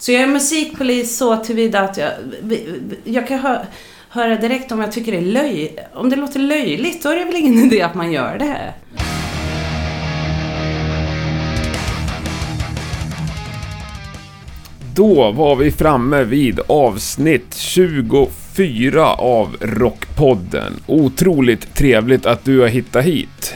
Så jag är musikpolis så tillvida att jag, jag kan hö, höra direkt om jag tycker det är löj, om det låter löjligt, då är det väl ingen idé att man gör det. Då var vi framme vid avsnitt 24 av Rockpodden. Otroligt trevligt att du har hittat hit.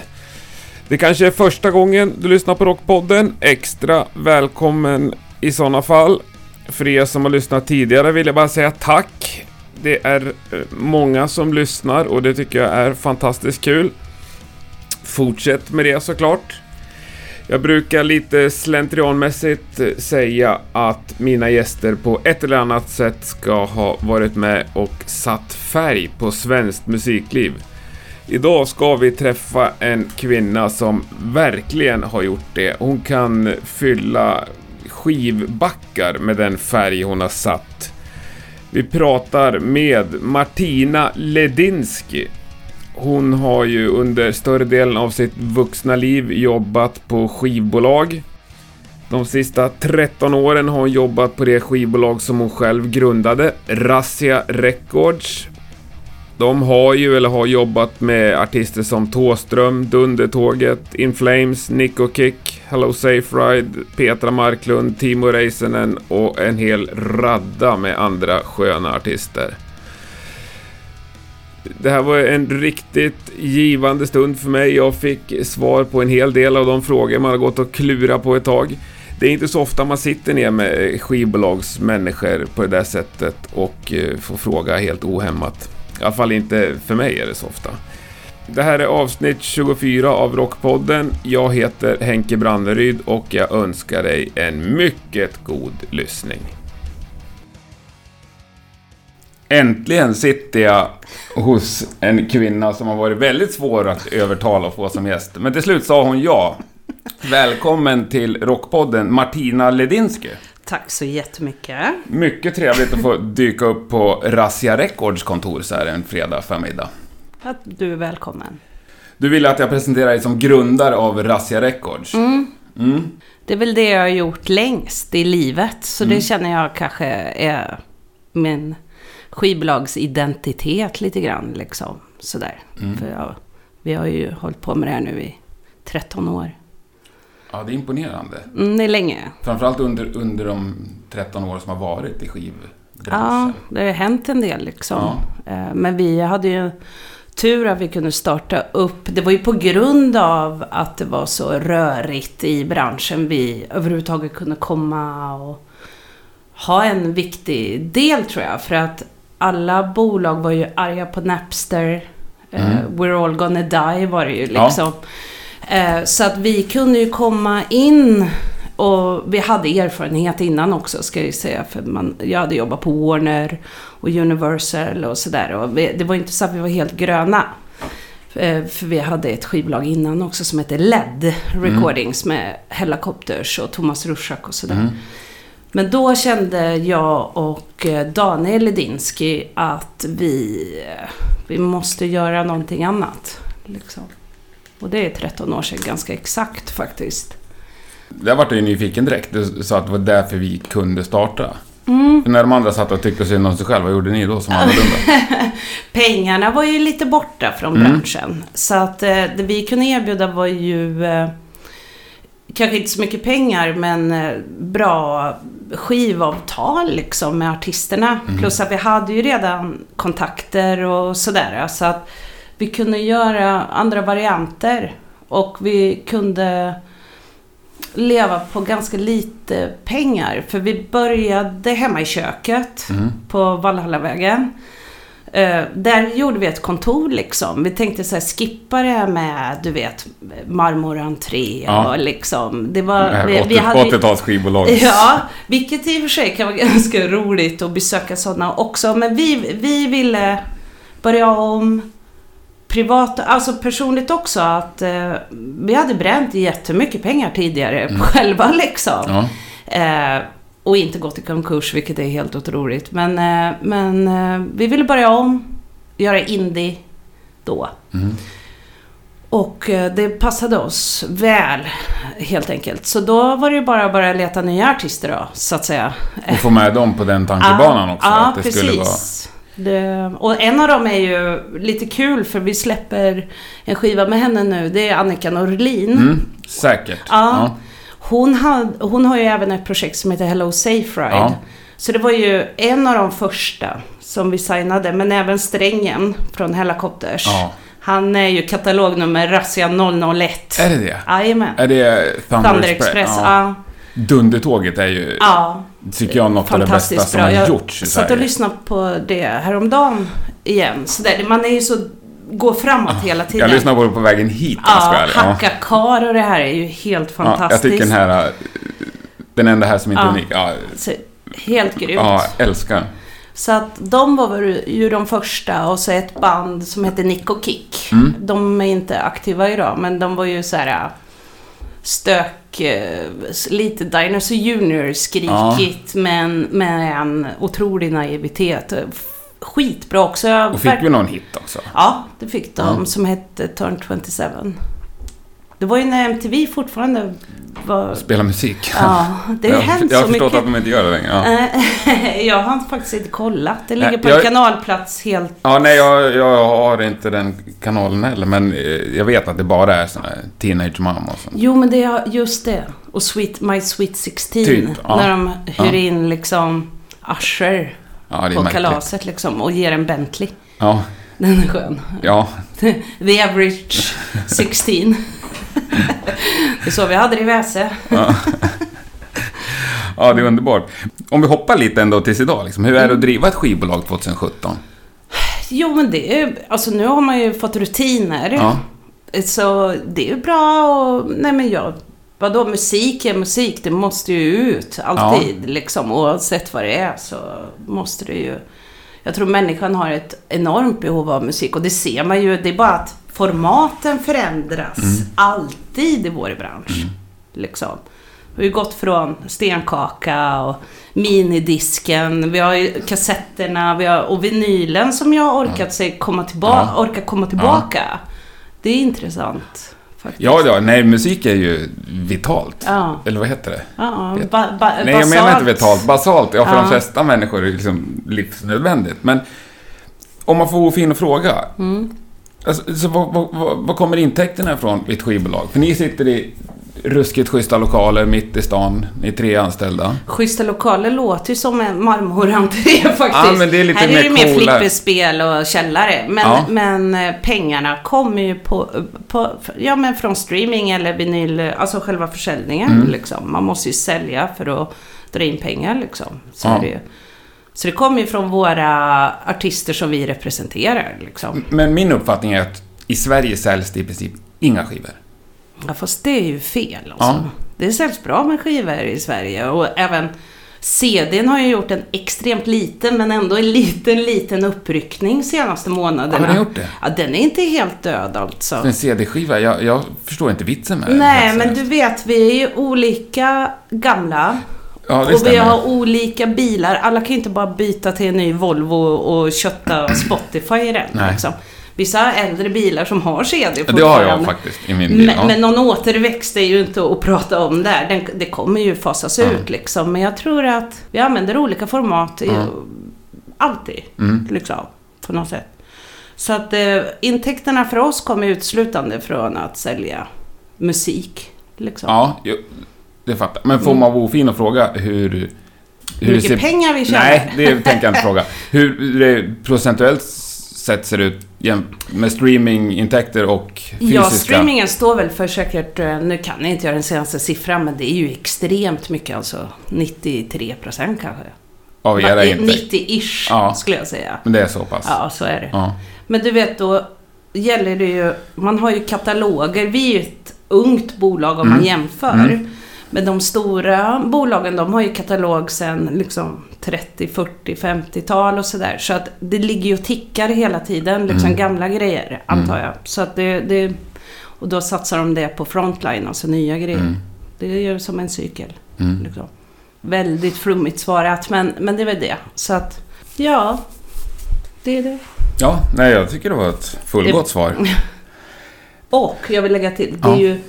Det kanske är första gången du lyssnar på Rockpodden. Extra välkommen i sådana fall. För er som har lyssnat tidigare vill jag bara säga tack. Det är eh, många som lyssnar och det tycker jag är fantastiskt kul. Fortsätt med det såklart. Jag brukar lite slentrianmässigt eh, säga att mina gäster på ett eller annat sätt ska ha varit med och satt färg på svenskt musikliv. Idag ska vi träffa en kvinna som verkligen har gjort det. Hon kan fylla skivbackar med den färg hon har satt. Vi pratar med Martina Ledinski. Hon har ju under större delen av sitt vuxna liv jobbat på skivbolag. De sista 13 åren har hon jobbat på det skivbolag som hon själv grundade, Razzia Records. De har ju, eller har jobbat med artister som Tåström, Dundertåget, In Flames, Nico Kick, Hello Safe Ride, Petra Marklund, Timo Räisänen och en hel radda med andra sköna artister. Det här var en riktigt givande stund för mig. Jag fick svar på en hel del av de frågor man har gått och klurat på ett tag. Det är inte så ofta man sitter ner med skivbolagsmänniskor på det där sättet och eh, får fråga helt ohämmat. I alla fall inte för mig är det så ofta. Det här är avsnitt 24 av Rockpodden. Jag heter Henke Branneryd och jag önskar dig en mycket god lyssning. Äntligen sitter jag hos en kvinna som har varit väldigt svår att övertala och få som gäst. Men till slut sa hon ja. Välkommen till Rockpodden, Martina Ledinski. Tack så jättemycket. Mycket trevligt att få dyka upp på Razzia Records kontor så här en fredag förmiddag. Att du är välkommen. Du ville att jag presenterar dig som grundare av Razzia Records. Mm. Mm. Det är väl det jag har gjort längst i livet. Så Mm. det känner jag kanske är min skivbolagsidentitet lite grann. Liksom. Sådär. Mm. För jag, vi har ju hållit på med det här nu i 13 år. Ja, det är imponerande. Mm, det är länge. Framförallt under, under de 13 år som har varit i Ja, skivbranschen. det har hänt en del liksom. Ja. Eh, Men vi hade ju tur att vi kunde starta upp. Det var ju på grund av att det var så rörigt i branschen vi överhuvudtaget kunde komma och ha en viktig del tror jag. För att alla bolag var ju arga på Napster. Eh, Mm. We're all gonna die var det ju Ja. liksom. Eh, Så att vi kunde ju komma in och vi hade erfarenhet innan också ska jag säga. För man, jag hade jobbat på Warner och Universal och sådär. Det var inte så att vi var helt gröna. Eh, För vi hade ett skivbolag innan också som hette LED Recordings med Hellacopters och Thomas Ruschak och sådär. Mm. Men då kände jag och eh, Daniel Ledinski att vi, eh, vi måste göra någonting annat. Liksom. Och det är 13 år sedan ganska exakt faktiskt. Där vart jag ju nyfiken direkt. Du sa att det var därför vi kunde starta. Mm. När de andra satt och tyckte synd om sig själva, vad gjorde ni då som annorlunda? Pengarna var ju lite borta från Mm. branschen. Så att eh, det vi kunde erbjuda var ju eh, kanske inte så mycket pengar men eh, bra skivavtal liksom med artisterna. Mm. Plus att vi hade ju redan kontakter och sådär. Så att vi kunde göra andra varianter. Och vi kunde leva på ganska lite pengar. För vi började hemma i köket Mm. på Valhallavägen. Eh, där gjorde vi ett kontor liksom. Vi tänkte så här, skippa det här med, du vet, marmorentré Ja. och liksom. Det var... Det vi, vi 80- hade, 80-tals skivbolag. Ja, vilket i och för sig kan vara ganska roligt att besöka sådana också. Men vi, vi ville börja om privat, alltså personligt också. Att eh, vi hade bränt jättemycket pengar tidigare Mm. själva liksom. Ja. Eh, och inte gått i konkurs, vilket är helt otroligt. Men, eh, men eh, vi ville börja om, göra indie då. Mm. Och eh, det passade oss väl, helt enkelt. Så då var det ju bara att börja leta nya artister då, så att säga. Och få med dem på den tankebanan också. Ja, att det precis. skulle vara... Det, och en av dem är ju lite kul för vi släpper en skiva med henne nu. Det är Annika Norlin. Mm, säkert. Ja. Hon, had, hon har ju även ett projekt som heter Hello Safe Ride. Ja. Så det var ju en av de första som vi signade. Men även Strängen från Helicopters. Ja. Han är ju katalognummer Razzia 001. Är det det? Jajamän. Är det Thunder, Thunder Express. Ja. Ja. Dundertåget är ju, ja. tycker jag, något av det bästa som har Jag gjorts i satt och Sverige. lyssnade på det häromdagen igen. Så där, man är ju så... Går framåt hela tiden. Jag lyssnade på det på vägen hit, jag Ja. Ja. Hacka kar och det här är ju helt Ja, fantastiskt. jag tycker den här... Den enda här som inte är Ja. unik. Ja, Så, helt grymt. ja, älskar. Så att de var ju de första och så ett band som heter Nick och Kick. Mm. De är inte aktiva idag men de var ju så här stök, eh, lite Dinosaur Junior-skrikigt men med en otrolig naivitet. Skitbra också. Jag Och fick vi någon hit också? Ja, det fick de Ja. som hette Turn 27. Det var ju när MTV fortfarande var... Spela musik. Ja, det har ju hänt jag har så förstått mycket. att de inte gör det längre. Ja. Jag har faktiskt inte kollat. Det ligger Nej, på jag- en kanalplats helt... Ja, nej, jag, jag har inte den kanalen heller, men eh, jag vet att det bara är såna här Teenage Mom och sånt. Jo, men det är just det. Och Sweet, My Sweet 16. Typ, ja. När de hyr Ja. in liksom Usher Ja, på märkligt. kalaset liksom och ger en Bentley. Ja, Den är skön. ja. The average 16. Det är så vi hade det i Väse. ja, det är underbart. Om vi hoppar lite ändå tills idag, liksom, hur är det att driva ett skivbolag 2017? Jo, men det är Alltså nu har man ju fått rutiner. Ja, Så det är bra och... Nej men jag... Vadå, musik är musik. Det måste ju ut alltid. Liksom. Oavsett vad det är så måste det ju... Jag tror människan har ett enormt behov av musik och det ser man ju. Det är bara att formaten förändras alltid i vår bransch. Liksom. Vi har ju gått från stenkaka och minidisken, vi har ju kassetterna vi har, och vinylen som jag har orkat sig komma tillbaka, Ja. orkar komma tillbaka. Det är intressant. Faktiskt. ja, ja, nej, musik är ju vitalt. Ja, Eller vad heter det? ja ba, ba, Nej, jag menar inte vitalt. Basalt, ja, för Ja. de flesta människor är det liksom livsnödvändigt. Men om man får fin och fråga. Mm. Alltså, så vad, vad, vad, kommer intäkterna ifrån vid ett skivbolag? För ni sitter i ruskigt schyssta lokaler mitt i stan. Ni är tre anställda. Schyssta lokaler låter ju som en marmorentré faktiskt. Ja, men det är lite Här är det mer mer coola- flipperspel och källare. Men, Ja. men eh, pengarna kommer ju på, på, ja, men från streaming eller vinyl, alltså själva försäljningen. Mm. Liksom. Man måste ju sälja för att dra in pengar. Liksom. Så, Ja. är det ju. Så det kommer ju från våra artister som vi representerar. Liksom. Men min uppfattning är att i Sverige säljs det i princip inga skivor. Ja, fast det är ju fel. Alltså. Ja. Det säljs bra med skivor i Sverige och även CDn har ju gjort en extremt liten, men ändå en liten, liten uppryckning senaste månaderna. Har den gjort det? Ja, den är inte helt död alltså. En CD-skiva, jag, jag förstår inte vitsen med. Nej, helt men seriöst. du vet, vi är ju olika gamla. Ja, och vi stämmer. har olika bilar. Alla kan ju inte bara byta till en ny Volvo och kötta Spotify i den. Nej. Liksom. Vissa har äldre bilar som har CD Ja, Det har jag faktiskt i min bil. Men, Ja. men någon återväxt är ju inte att prata om där. Den, det kommer ju fasas Ja. ut liksom. Men jag tror att vi använder olika format i, Ja. alltid. Mm. Liksom, på något sätt. Så att eh, intäkterna för oss kommer uteslutande från att sälja musik. Liksom. Ja, det fattar jag. Men får man vara ofin och fråga hur... Hur hur mycket pengar vi tjänar. Nej, det tänker jag inte fråga. Hur det procentuellt sett ser ut jäm- med streamingintäkter och fysiska... Ja, streamingen står väl för säkert, eh, nu kan jag inte göra den senaste siffran, men det är ju extremt mycket alltså. 93 procent kanske. av era Va- intäkter. 90-ish Ja. skulle jag säga. Men det är så pass? Ja, så är det. Ja. Men du vet, då gäller det ju... Man har ju kataloger. Vi är ju ett ungt bolag om man Mm. jämför. Mm. Men de stora bolagen, de har ju katalog sen liksom 30, 40, 50-tal och sådär. Så att det ligger ju och tickar hela tiden, liksom Mm. gamla grejer, antar jag. Så att det, det... Och då satsar de det på frontline, alltså nya grejer. Mm. Det är ju som en cykel. Mm. Liksom. Väldigt flummigt svarat, men, men det är väl det. Så att, ja. Det är det. Ja, nej jag tycker det var ett fullgott svar. Och jag vill lägga till, det, är Ja. ju,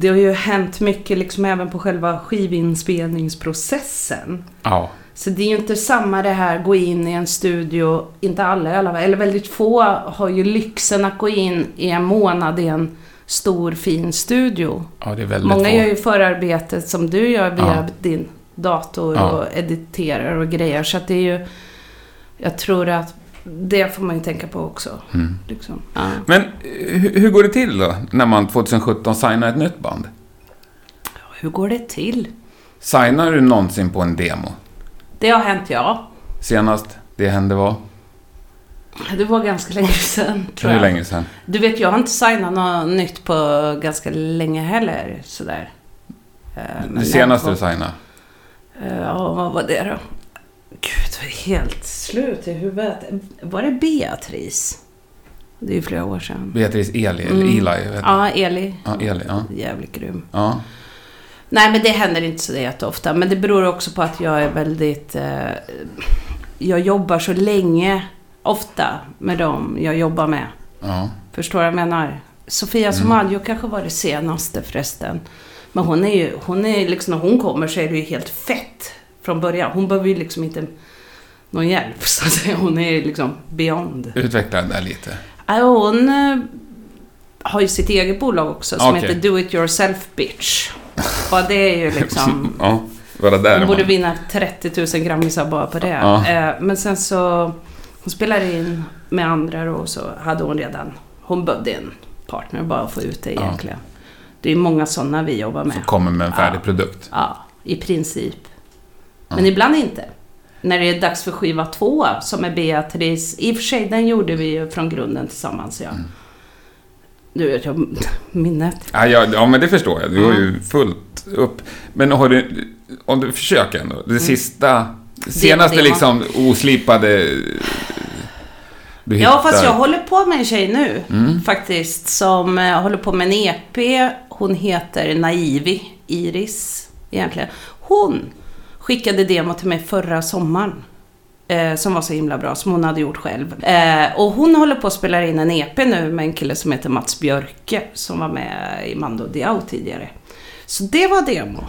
det har ju hänt mycket liksom även på själva skivinspelningsprocessen. Ja. Så det är ju inte samma det här gå in i en studio, inte alla i alla fall, eller väldigt få har ju lyxen att gå in i en månad i en stor fin studio. Ja, det är väldigt Många få. gör ju förarbetet som du gör via Ja. din dator Ja. och editerar och grejer. Så att det är ju... Jag tror att det får man ju tänka på också. Mm. Liksom. Ja. Men eh, hur, hur går det till då, när man 2017 signar ett nytt band? Hur går det till? Signar du någonsin på en demo? Det har hänt, ja. Senast det hände var? Det var ganska länge sedan, tror Hur jag. länge sedan? Du vet, jag har inte signat något nytt på ganska länge heller. Sådär. Eh, Det senaste du signade? Eh, Ja, vad var det då? Gud, jag är helt slut i huvudet. Var det Beatrice? Det är ju flera år sedan. Beatrice Eli, eller Mm. Eli, Ja, Eli. Ja, Eli, ja. Jävligt grym. ja. Nej, men det händer inte så jätteofta. Men det beror också på att jag är väldigt... Eh, jag jobbar så länge, ofta, med dem jag jobbar med. ja. Förstår du vad jag menar? Sofia Mm. Somaggio kanske var det senaste förresten. Men hon är ju, hon är liksom, när hon kommer så är det ju helt fett från början. Hon behöver ju liksom inte någon hjälp, så att säga. Hon är liksom beyond. Utveckla det där lite. Ja, hon eh, har ju sitt eget bolag också som Okej. heter Do It Yourself Bitch. Och det är ju liksom... ja, där. Hon borde vinna 30 000 grammisar bara på det. Ja. Eh, Men sen så... Hon spelade in med andra och så hade hon redan... Hon behövde en partner bara att få ut det Ja. egentligen. Det är många sådana vi jobbar Som med. kommer med en färdig Ja. produkt. Ja, i princip. Men ibland inte. När det är dags för skiva två, som är Beatrice. I och för sig, den gjorde vi ju från grunden tillsammans, ja. Mm. Du vet, jag, minnet. Ja, ja, ja, men det förstår jag. Du har ju fullt upp. Men har du, om du försöker ändå. Det sista, senaste Mm. det var- liksom oslipade... Du Ja, fast jag håller på med en tjej nu, Mm. faktiskt, som eh, håller på med en EP. Hon heter Naivi, Iris, egentligen. Hon skickade demo till mig förra sommaren. Eh, som var så himla bra, som hon hade gjort själv. Eh, och hon håller på att spela in en EP nu med en kille som heter Mats Björke, som var med i Mando Diao tidigare. Så det var demo.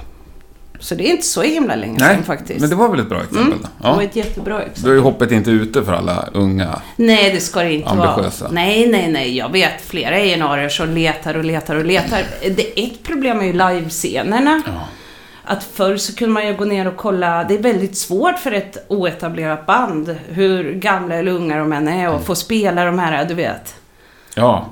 Så det är inte så himla länge sedan faktiskt. men det var väl ett bra exempel Mm, då? Det var Ja. ett jättebra Då exempel. är ju hoppet inte ute för alla unga. Nej, det ska det inte Ambitiösa. vara. Nej, nej, nej. Jag vet flera A&amppr som letar och letar och letar. Det, ett problem är ju livescenerna. Ja. Att förr så kunde man ju gå ner och kolla. Det är väldigt svårt för ett oetablerat band, hur gamla eller unga de än är, och få spela de här, du vet. Ja.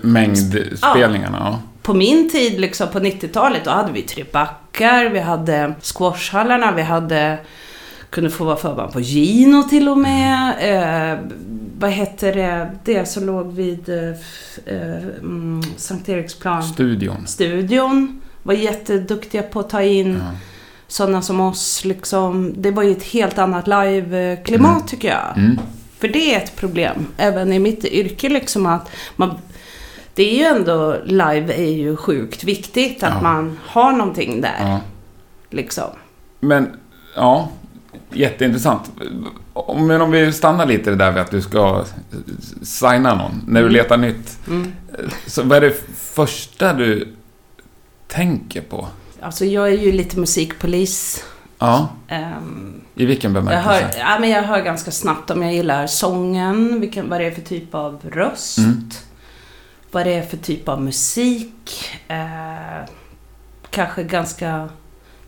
Mängdspelningarna, ja. På min tid, liksom på 90-talet, då hade vi Tre Backar, vi hade squashhallarna, vi hade... Kunde få vara förband på Gino till och med. Eh, vad hette det? Det som låg vid eh, eh, mm, Sankt Eriksplan. Studion. Studion. Var jätteduktiga på att ta in Ja. sådana som oss. Liksom. Det var ju ett helt annat live-klimat Mm. tycker jag. Mm. För det är ett problem, även i mitt yrke liksom att man... Det är ju ändå, live är ju sjukt viktigt att Ja. man har någonting där. Ja. Liksom. Men, ja. Jätteintressant. Men om vi stannar lite där vid att du ska signa någon. När du Mm. letar nytt. Mm. Så vad är det första du tänker på? Alltså jag är ju lite musikpolis. Ja, Ehm, i vilken jag, bemärkelse? hör, ja, men jag hör ganska snabbt om jag gillar sången, vilken, vad det är för typ av röst. Mm. Vad det är för typ av musik. Eh, kanske ganska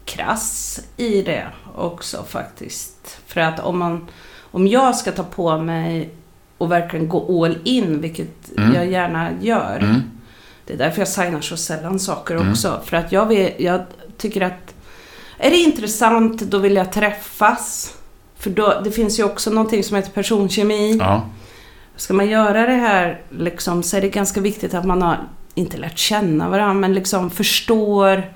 krass i det också faktiskt. För att om, man, om jag ska ta på mig och verkligen gå all in, vilket Mm. jag gärna gör. Mm. Det är därför jag signar så sällan saker Mm. också. För att jag, vill, jag tycker att är det intressant, då vill jag träffas. För då, det finns ju också någonting som heter personkemi. Ja. Ska man göra det här liksom, så är det ganska viktigt att man har, inte lärt känna varandra, men liksom förstår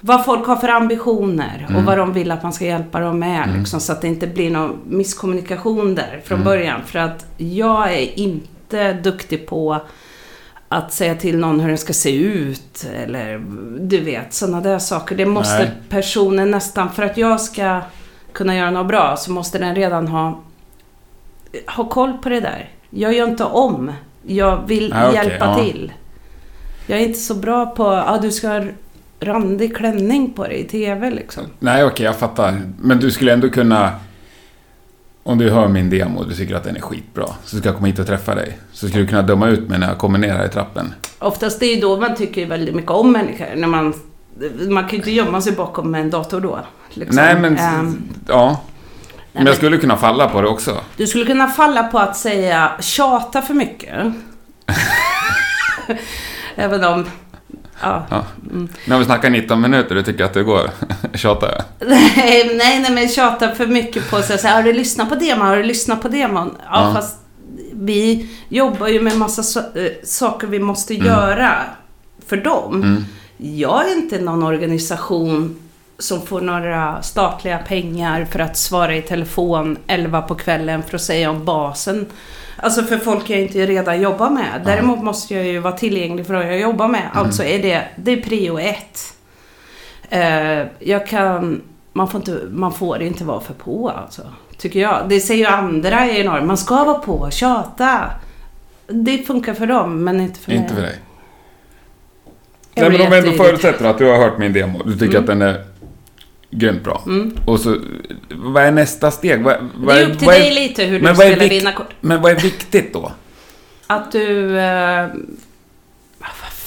vad folk har för ambitioner och Mm. vad de vill att man ska hjälpa dem med. Mm. Liksom, så att det inte blir någon misskommunikation där från Mm. början. För att jag är inte duktig på att säga till någon hur den ska se ut eller du vet, sådana där saker. Det måste Nej. personen nästan, för att jag ska kunna göra något bra så måste den redan ha, ha koll på det där. Jag gör inte om Jag vill Ah, hjälpa ja. till. Jag är inte så bra på, ja du ska ha randig klänning på dig i TV liksom. Nej, okej, jag fattar. Men du skulle ändå kunna... Om du hör min demo och du tycker att den är skitbra, så ska jag komma hit och träffa dig. Så skulle du kunna döma ut mig när jag kommer ner här i trappen. Oftast det är ju då man tycker väldigt mycket om människor. När man, man kan ju inte gömma sig bakom en dator då. Liksom. Nej, men... Ehm, ja. Men men- jag skulle kunna falla på det också. Du skulle kunna falla på att säga tjata för mycket. Även om... Ja. Ja. Mm. Nu har vi snackat 19 minuter, du tycker att det går? Tjatar jag? Nej, nej, nej, men tjata för mycket på sig. Så här, har du lyssnat på demon? Har du lyssnat på demon? Ja, Ja. fast vi jobbar ju med massa so- eh, saker vi måste Mm. göra för dem. Mm. Jag är inte någon organisation som får några statliga pengar för att svara i telefon 11 på kvällen för att säga om basen. Alltså för folk jag inte redan jobbar med. Däremot måste jag ju vara tillgänglig för att jag jobbar med. Mm. Alltså är det, det är prio ett. Eh, jag kan, man får, inte, man får inte vara för på alltså. Tycker jag. Det säger ju andra i norr. Man ska vara på, tjata. Det funkar för dem, men inte för mig. Inte för dig. Jag Nej, men om vi ändå förutsätter att du har hört min demo, du tycker Mm. att den är grymt bra. Mm. Och så, vad är nästa steg? Vad, vad Det är upp till vad dig lite hur du är spelar dina kort. Men vad är viktigt då? Att du... Eh,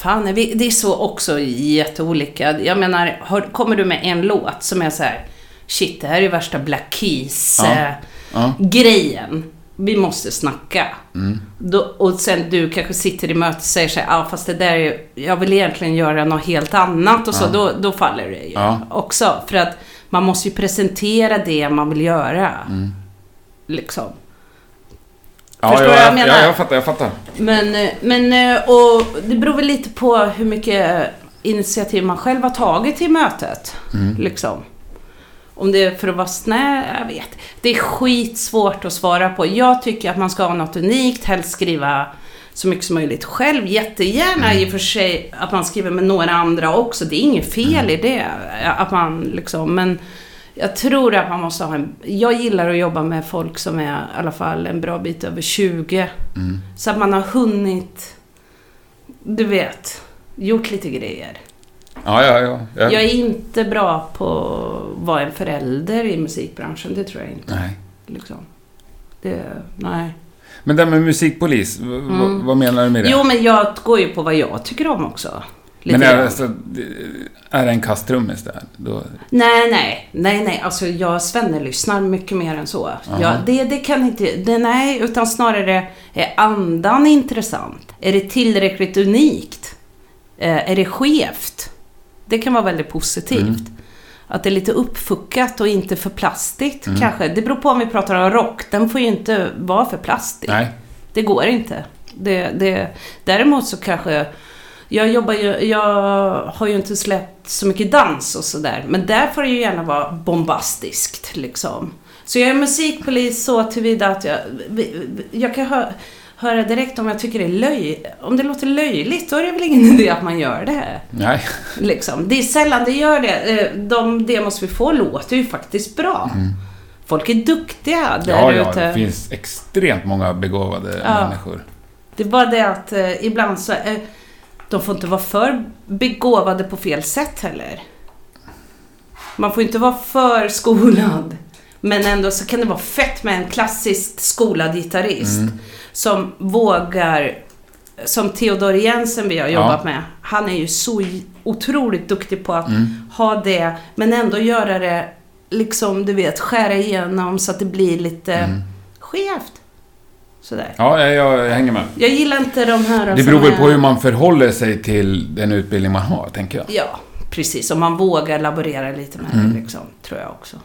fan är vi? Det är så också jätteolika. Jag menar, har, kommer du med en låt som är så här... Shit, det här är värsta Black Ja. Keys-grejen. Ja. Vi måste snacka. Mm. Då, och sen du kanske sitter i möte och säger så här, ja fast det där är, jag vill egentligen göra något helt annat och så, Ja. då, då faller det ju också. För att man måste ju presentera det man vill göra. Mm. Liksom. Ja, Förstår ja, vad jag jag, menar? ja, jag fattar, jag fattar. Men, eh, men och det beror väl lite på hur mycket initiativ man själv har tagit i mötet. Mm. Liksom. Om det är för att vara snäll, jag vet. Det är skitsvårt att svara på. Jag tycker att man ska ha något unikt, helst skriva så mycket som möjligt själv. Jättegärna i och för sig att man skriver med några andra också. Det är inget fel i det. Att man liksom, men jag tror att man måste ha en... Jag gillar att jobba med folk som är i alla fall en bra bit över 20. Mm. Så att man har hunnit, du vet, gjort lite grejer. Ja, ja, ja. ja. Jag är inte bra på att vara en förälder i musikbranschen, det tror jag inte. Nej. Liksom. Det, nej. Men det här med musikpolis, Mm. vad menar du med det? Jo, men jag går ju på vad jag tycker om också. Lite men är, alltså, är det en kasttrummis där? Då, Nej, nej, nej, nej. Alltså jag svennelyssnar mycket mer än så. Aha. Ja, det, det kan inte, det, nej, utan snarare är andan intressant? Är det tillräckligt unikt? Eh, är det skevt? Det kan vara väldigt positivt. Mm. Att det är lite uppfuckat och inte för plastigt Mm. kanske. Det beror på om vi pratar om rock. Den får ju inte vara för plastig. nej. Det går inte. Det, det, däremot så kanske... Jag jobbar ju... Jag har ju inte släppt så mycket dans och sådär. Men där får det ju gärna vara bombastiskt liksom. Så jag är musikpolis så tillvida att jag... Jag kan hö, höra direkt om jag tycker det är löj... Om det låter löjligt, då är det väl ingen idé att man gör det. Nej. Liksom. Det är sällan det gör det. Eh, De demos vi får låter ju faktiskt bra. Folk är duktiga där Mm. Ja, ja, ute. det finns extremt många begåvade Ja. människor. Det är bara det att eh, ibland så... Eh, de får inte vara för begåvade på fel sätt heller. Man får inte vara för skolad. Men ändå så kan det vara fett med en klassiskt skolad gitarrist. Mm. Som vågar... Som Theodor Jensen vi har Ja. jobbat med. Han är ju så otroligt duktig på att Mm. ha det, men ändå göra det liksom, du vet, skära igenom så att det blir lite Mm. skevt. Sådär. Ja, jag, jag hänger med. Jag gillar inte de här Det beror väl på hur man förhåller sig till den utbildning man har, tänker jag. Ja, precis. Om man vågar laborera lite med Mm. det liksom, tror jag också.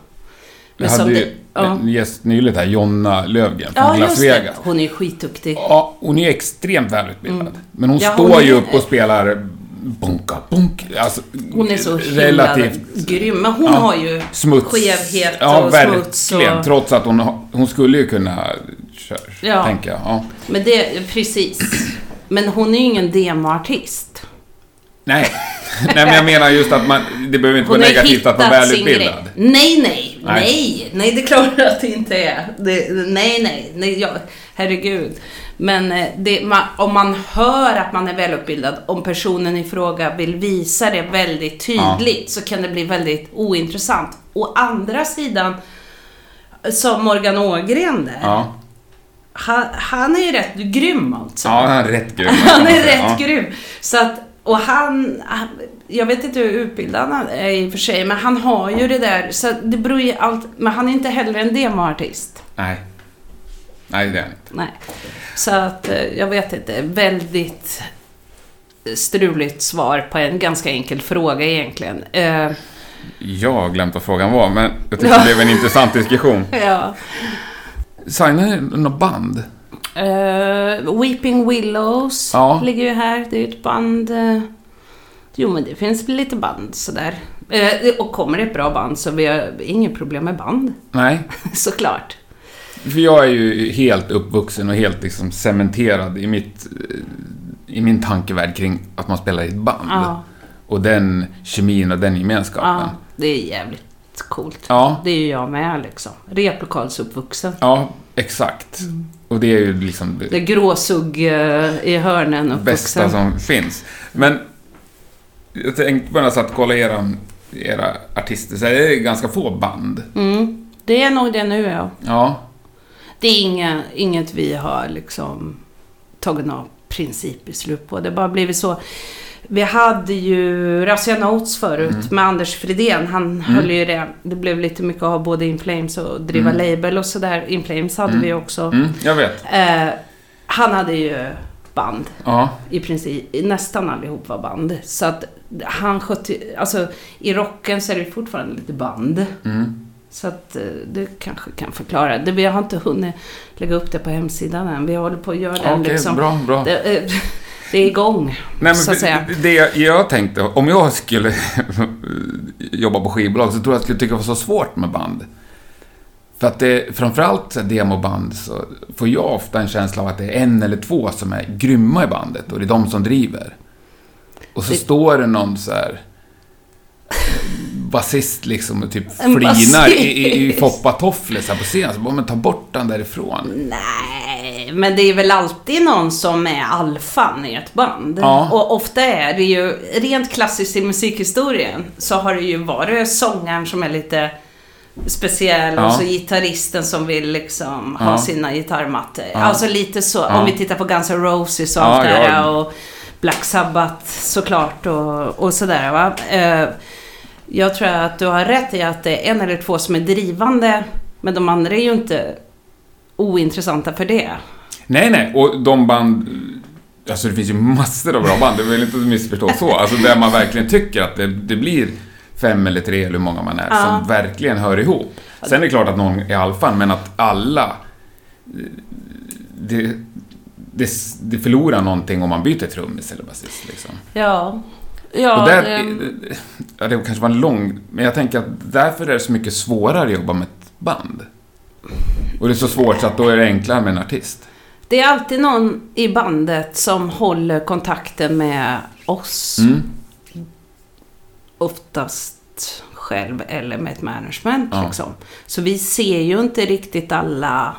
Men som hade det- ju ja. en gäst nyligt här, Jonna Lövgren från Ja, Las det. Vegas. Hon är skitduktig. Ja, hon är extremt välutbildad. Mm. Men hon Ja, står hon ju är- upp och spelar bunka, bunk. Alltså, Hon är så relativt grym. Men hon Ja. har ju smuts. skevhet ja, och verkligen. smuts och... Trots att hon, hon skulle ju kunna köra, Ja. tänker jag. Ja. Men det, precis. Men hon är ju ingen demoartist. Nej. Nej, men jag menar just att man... Det behöver inte Hon vara negativt att vara välutbildad. Nej, nej, Nej. nej, nej, det är klart att det inte är. Det, nej, nej, nej, ja, herregud. Men eh, det, man, om man hör att man är välutbildad, om personen i fråga vill visa det väldigt tydligt, så kan det bli väldigt ointressant. Å andra sidan, som Morgan Ågren där, Ja. Han, han är ju rätt grym alltså. Ja, han är rätt grym. Han är Ja. rätt grym. Så att, och han, han- jag vet inte hur utbildad han är i och för sig, men han har ju det där, så det beror ju allt, men han är inte heller en demoartist. Nej. Nej, det är han inte. Nej. Så att, eh, jag vet inte, väldigt struligt svar på en ganska enkel fråga egentligen. Eh, Jag har glömt vad frågan var, men jag tycker Ja. det blev en intressant diskussion. ja. Signar ni något band? Eh, Weeping Willows Ja. ligger ju här. Det är ju ett band. eh, jo, men det finns lite band sådär. Eh, och kommer det ett bra band så vi har inget problem med band. Nej. Såklart. För jag är ju helt uppvuxen och helt liksom cementerad i mitt... I min tankevärld kring att man spelar i ett band. Ja, Och den kemin och den gemenskapen. ja, det är jävligt coolt. Ja, Det är ju jag med liksom. Replokalsuppvuxen. ja, exakt. Och det är ju liksom Det är gråsugg eh, i hörnen bästa uppvuxen. som finns. Men jag tänkte bara så att kolla era, era artister, så är det ganska få band. Mm, det är nog det nu ja. Ja, Det är inga, inget vi har liksom tagit några principbeslut på. Det har bara blivit så. Vi hade ju Razzia Notes förut Mm. med Anders Fridén. Han höll ju det. Det blev lite mycket ha både In Flames och driva Mm. label och sådär. In Flames hade Mm. vi också. mm, jag vet. Eh, han hade ju band. Ja, I princip, nästan allihop var band. Så att han skötte, alltså i rocken så är det fortfarande lite band. mm. Så att eh, det kanske kan förklara. Det, vi har inte hunnit lägga upp det på hemsidan än. Vi håller på att göra den okej, liksom. bra, bra. Det, eh, det är igång. Nej, men så att säga. det jag, jag tänkte, om jag skulle jobba på skivbolag så tror jag att jag skulle tycka det var så svårt med band. För att det, framförallt demoband så får jag ofta en känsla av att det är en eller två som är grymma i bandet och det är de som driver. Och så Det- står det någon så här basist liksom och typ flinar i, i, i foppatofflor på scenen. Så bara, men ta bort den därifrån. Nej, men det är väl alltid någon som är alfan i ett band. Ja. Och ofta är det ju, rent klassiskt i musikhistorien, så har det ju varit sångaren som är lite speciell Ja. och så gitarristen som vill liksom ha Ja. sina gitarrmattor. Alltså lite så, om vi tittar på Guns N' Roses och allt det ja. och Black Sabbath såklart och, och sådär va. Eh, jag tror att du har rätt i att det är en eller två som är drivande, men de andra är ju inte ointressanta för det. Nej, nej. Och de band... Alltså det finns ju massor av bra band, det vill inte missförstå så. Alltså där man verkligen tycker att det, det blir fem eller tre eller hur många man är, Ja. som verkligen hör ihop. Sen är det klart att någon är alfan, men att alla... Det, det, det förlorar någonting om man byter trummis eller basist liksom. Ja. Ja, Och där, det, ja, det kanske var en lång... Men jag tänker att därför är det så mycket svårare att jobba med ett band. Och det är så svårt så att då är det enklare med en artist. Det är alltid någon i bandet som håller kontakten med oss. Mm. Oftast själv eller med ett management. Ja. Liksom. Så vi ser ju inte riktigt alla...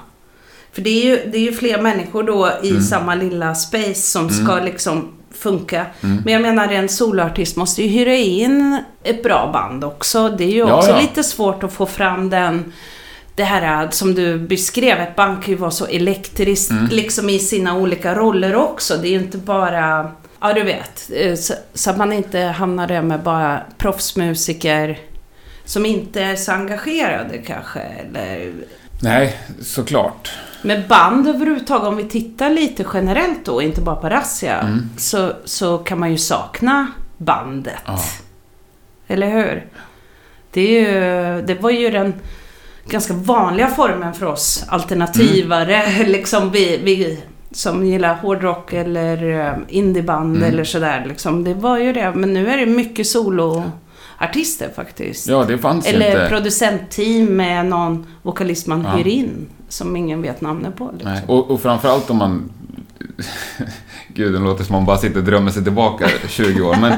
För det är ju, det är ju fler människor då i Mm. samma lilla space som ska liksom funka. Mm. Men jag menar, en soloartist måste ju hyra in ett bra band också. Det är ju Ja, också ja. lite svårt att få fram den... Det här som du beskrev, ett band kan ju vara så elektriskt Mm. liksom i sina olika roller också. Det är ju inte bara... Ja, du vet. eh, Så, så att man inte hamnar där med bara proffsmusiker som inte är så engagerade kanske. Eller Nej, såklart. med band överhuvudtaget, om vi tittar lite generellt då, inte bara på Razzia, Mm. så, så kan man ju sakna bandet. Ja. Eller hur? Det, är ju, det var ju den ganska vanliga formen för oss alternativare, Mm. liksom vi, vi som gillar hårdrock eller eh, indieband Mm. eller sådär. Liksom. Det var ju det, men nu är det mycket soloartister faktiskt. Ja, det fanns Eller inte. producentteam med någon vokalist man Ja. hyr in som ingen vet namnet på. Liksom. Nej. Och, och framförallt om man... Gud, det låter som man bara sitter och drömmer sig tillbaka 20 år. Men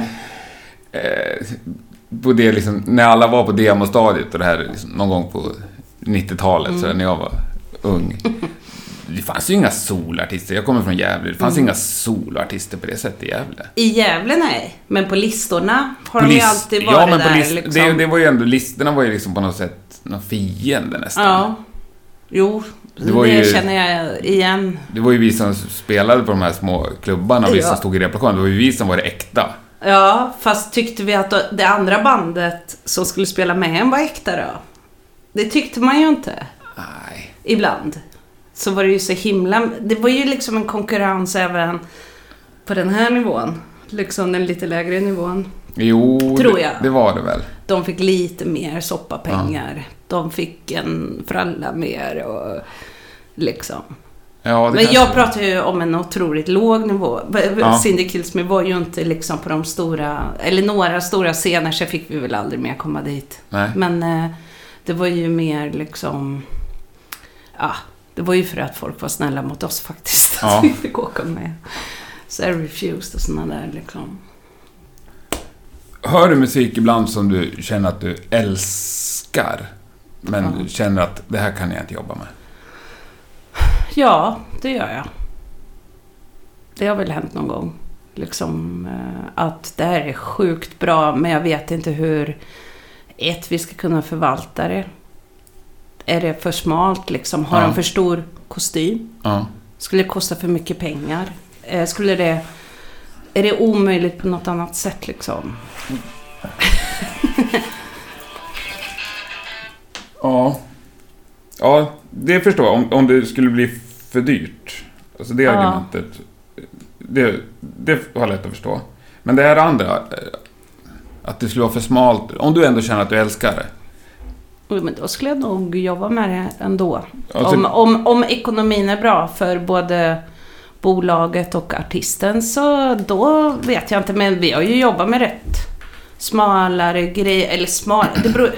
eh, på det liksom, när alla var på demostadiet och det här liksom, någon gång på 90-talet, Mm. när jag var ung. Det fanns ju inga solartister. Jag kommer från Gävle. Det fanns Mm. inga solartister på det sättet i Gävle. I Gävle nej, men på listorna har På de ju alltid varit ja, men på där list, liksom. det, det var ju ändå, listorna var ju liksom på något sätt någon fiende nästan. Ja. Jo, Det det, ju- känner jag igen. Det var ju vi som spelade på de här små klubbarna och vi Ja. som stod i replokalen. Det var ju vi som var det äkta. Ja, fast tyckte vi att det andra bandet som skulle spela med en var äkta då? Det tyckte man ju inte. Nej. Ibland. Så var det ju så himla... Det var ju liksom en konkurrens även på den här nivån. Liksom den lite lägre nivån. Jo, Tror det, jag. det var det väl. De fick lite mer soppapengar. De fick en fralla mer och liksom. Ja, det Men jag pratar ju om en otroligt låg nivå. Ja. Cindy Kilsmy var ju inte liksom på de stora, eller några stora scener, så fick vi väl aldrig mer komma dit. Nej. Men eh, det var ju mer liksom, ja, det var ju för att folk var snälla mot oss faktiskt. Ja. Att vi fick åka med. Så här refused och sådana där liksom. Hör du musik ibland som du känner att du älskar, men Ja. känner att det här kan jag inte jobba med? Ja, det gör jag. Det har väl hänt någon gång. Liksom eh, att det här är sjukt bra, men jag vet inte hur ett, vi ska kunna förvalta det. Är det för smalt liksom? Har Ja. de för stor kostym? Ja. Skulle det kosta för mycket pengar? Eh, Skulle det... Är det omöjligt på något annat sätt liksom? Ja. Ja, det förstår jag. Om, om det skulle bli för dyrt. Alltså det Ja. argumentet. Det, det har jag lätt att förstå. Men det här andra. Att det skulle vara för smalt. Om du ändå känner att du älskar det. Men då skulle jag nog jobba med det ändå. Alltså, Om, om, om ekonomin är bra för både bolaget och artisten så då vet jag inte. Men vi har ju jobbat med rätt smalare grejer. Eller smalare, det beror...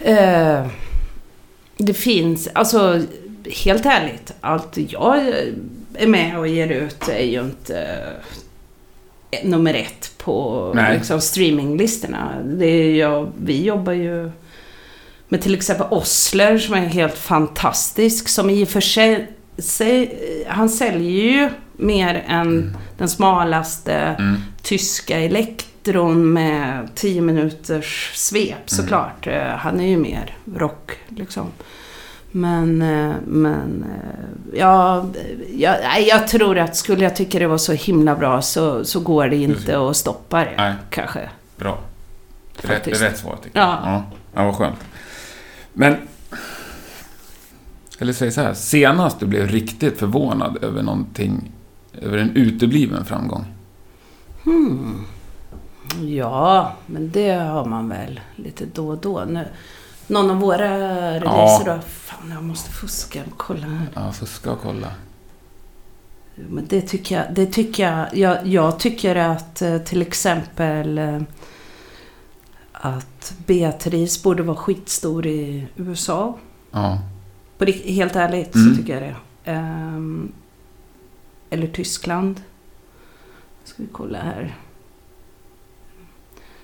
Eh, det finns, alltså helt ärligt, allt jag är med och ger ut är ju inte nummer ett på Nej. liksom, streaminglistorna. Det är jag, vi jobbar ju med till exempel Osler som är helt fantastisk. Som i och för sig, sig han säljer ju mer än den smalaste mm. tyska elektron med 10 minuters svep såklart. Eh, Han är ju mer rock liksom. Men, eh, men eh, ja, jag, jag tror att skulle jag tycka det var så himla bra så, så går det inte att stoppa det. Nej. Kanske. Bra. Rätt, rätt svar tycker jag. Ja. Ja, ja vad skönt. Men... Eller säg så här. Senast du blev riktigt förvånad över någonting. Över en utebliven framgång. Hmm. Ja, men det har man väl lite då och då. Nu, någon av våra releaser då? Fan, jag måste fuska. Kolla här. Ja, fuska och kolla. Men det tycker jag. Det tycker jag, jag, jag tycker att eh, till exempel eh, att Beatrice borde vara skitstor i USA. Ja. På rikt- helt ärligt Mm. så tycker jag det. Ehm, eller Tyskland. Ska vi kolla här.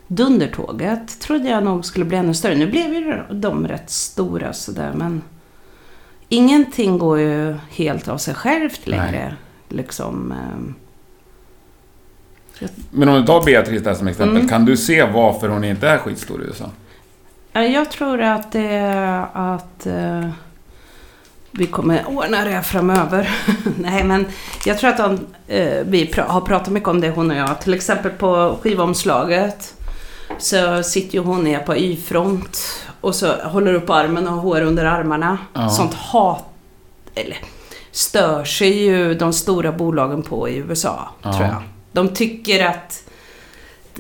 Dundertåget trodde jag nog skulle bli ännu större. Nu blev ju de rätt stora sådär men ingenting går ju helt av sig självt längre. Liksom, ehm, Men om du tar Beatrice där som exempel. Mm. Kan du se varför hon inte är skitstor i USA? Ja, Jag tror att det är att eh, vi kommer ordna det framöver. Nej, men jag tror att de, eh, vi pra- har pratat mycket om det, hon och jag. Till exempel på skivomslaget så sitter ju hon ner på Y-front och så håller upp armen och har hår under armarna. Ja. Sånt hat, eller stör sig ju de stora bolagen på i USA, Ja. tror jag. De tycker att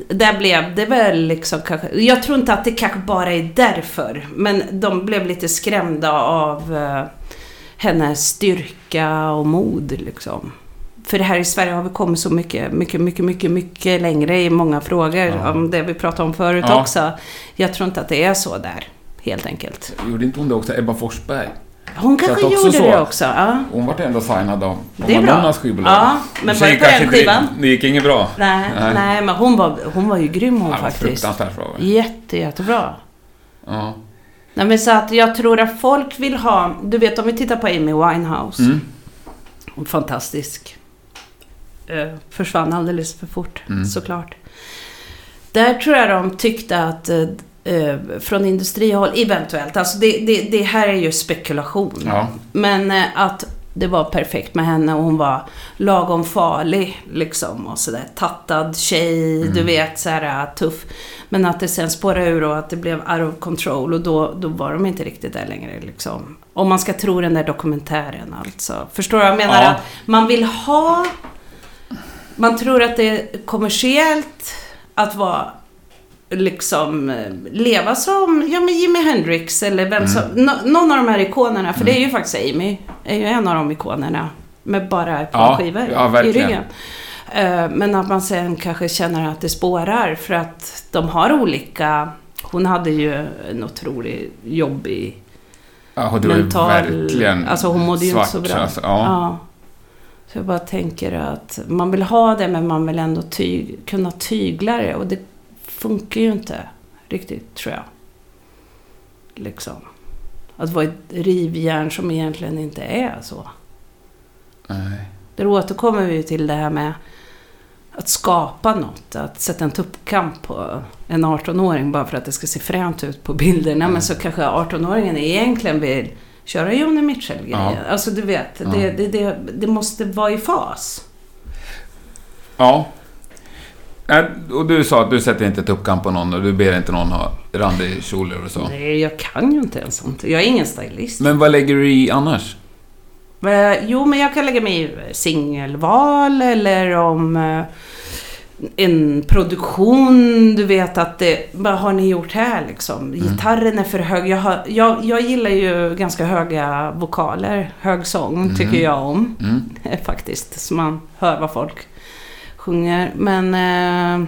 där blev det väl liksom kanske... Jag tror inte att det kanske bara är därför. Men de blev lite skrämda av eh, hennes styrka och mod liksom. För här i Sverige har vi kommit så mycket, mycket, mycket, mycket, mycket längre i många frågor. Ja. Om det vi pratade om förut Ja. också. Jag tror inte att det är så där, helt enkelt. Gjorde inte hon det också, Ebba Forsberg? Hon kanske gjorde så. det också. Ja. Hon vart ändå signad av, Det är. Madonnas skivbolag. Ja, men var det på den skivan? Det, gick inget bra. Nej, Nej. nej. men hon var, hon var ju grym hon Ja, faktiskt. fruktansvärt bra. Jätte, jättebra. Ja. Nej, men så att jag tror att folk vill ha... Du vet, om vi tittar på Amy Winehouse. Mm. Fantastisk. Eh, försvann alldeles för fort, Mm. såklart. Där tror jag de tyckte att... Eh, eh, från industrihåll, eventuellt. Alltså det, det, det här är ju spekulation. Ja. Men att det var perfekt med henne och hon var lagom farlig liksom och sådär. Tattad tjej, Mm. du vet såhär tuff. Men att det sen spårade ur och att det blev out of control och då, då var de inte riktigt där längre liksom. Om man ska tro den där dokumentären alltså. Förstår du jag menar? Ja. Att man vill ha... Man tror att det är kommersiellt att vara liksom leva som ja, men Jimi Hendrix eller vem som, Mm. nå- någon av de här ikonerna. För det är ju faktiskt Amy, är ju en av de ikonerna. Med bara ett par Ja, skivor ja, i ryggen. Eh, Men att man sen kanske känner att det spårar för att de har olika... Hon hade ju en otroligt jobbig Ja, det var ju mental... verkligen Alltså hon mådde ju inte svart. så bra. Alltså, ja. Så jag bara tänker att man vill ha det men man vill ändå ty kunna tygla det och det funkar ju inte riktigt tror jag. Liksom. Att vara ett rivjärn som egentligen inte är så. Nej. Där återkommer vi till det här med att skapa något. Att sätta en tuppkamp på en 18-åring bara för att det ska se fränt ut på bilderna. Men så kanske 18-åringen egentligen vill köra Joni Mitchell-grejen. Ja. Alltså du vet, Ja. det, det, det, det måste vara i fas. Ja. Nej, Och du sa att du sätter inte tuppkam på någon och du ber inte någon ha randig kjolar och så. Nej, jag kan ju inte ens sånt. Jag är ingen stylist. Men vad lägger du i annars? Jo, men jag kan lägga mig i singelval eller om eh, en produktion, du vet att det, vad har ni gjort här liksom? Gitarren är för hög. Jag, har, jag, jag gillar ju ganska höga vokaler, hög sång tycker jag om Mm. faktiskt. Så man hör vad folk sjunger. Men eh,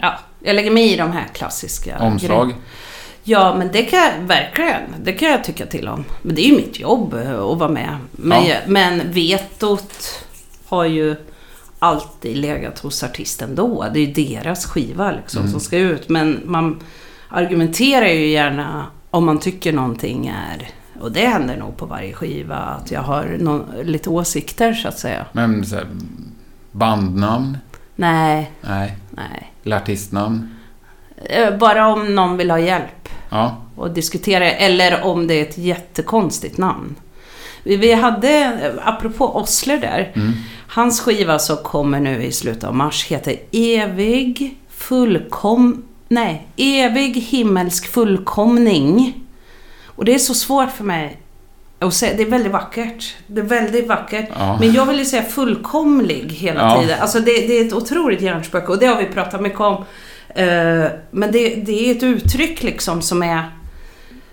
ja, jag lägger mig i de här klassiska. Omslag? Ja, men det kan jag verkligen. Det kan jag tycka till om. Men det är ju mitt jobb att vara med. Men, Ja. men vetot har ju alltid legat hos artisten då. Det är ju deras skiva liksom Mm. som ska ut. Men man argumenterar ju gärna om man tycker någonting är... Och det händer nog på varje skiva att jag har nå- lite åsikter så att säga. Men så här, bandnamn? Nej, Nej. nej. Eller artistnamn? Eh, Bara om någon vill ha hjälp. Ja. och diskutera eller om det är ett jättekonstigt namn. Vi, hade, apropå Osler där, Mm. hans skiva som kommer nu i slutet av mars heter Evig fullkom... Nej, Evig himmelsk fullkomning. Och det är så svårt för mig att säga. Det är väldigt vackert. Det är väldigt vackert. Ja. Men jag vill ju säga fullkomlig hela Ja. tiden. Alltså det, det är ett otroligt hjärnspöke och det har vi pratat mycket om. Eh, men det, det är ett uttryck liksom som är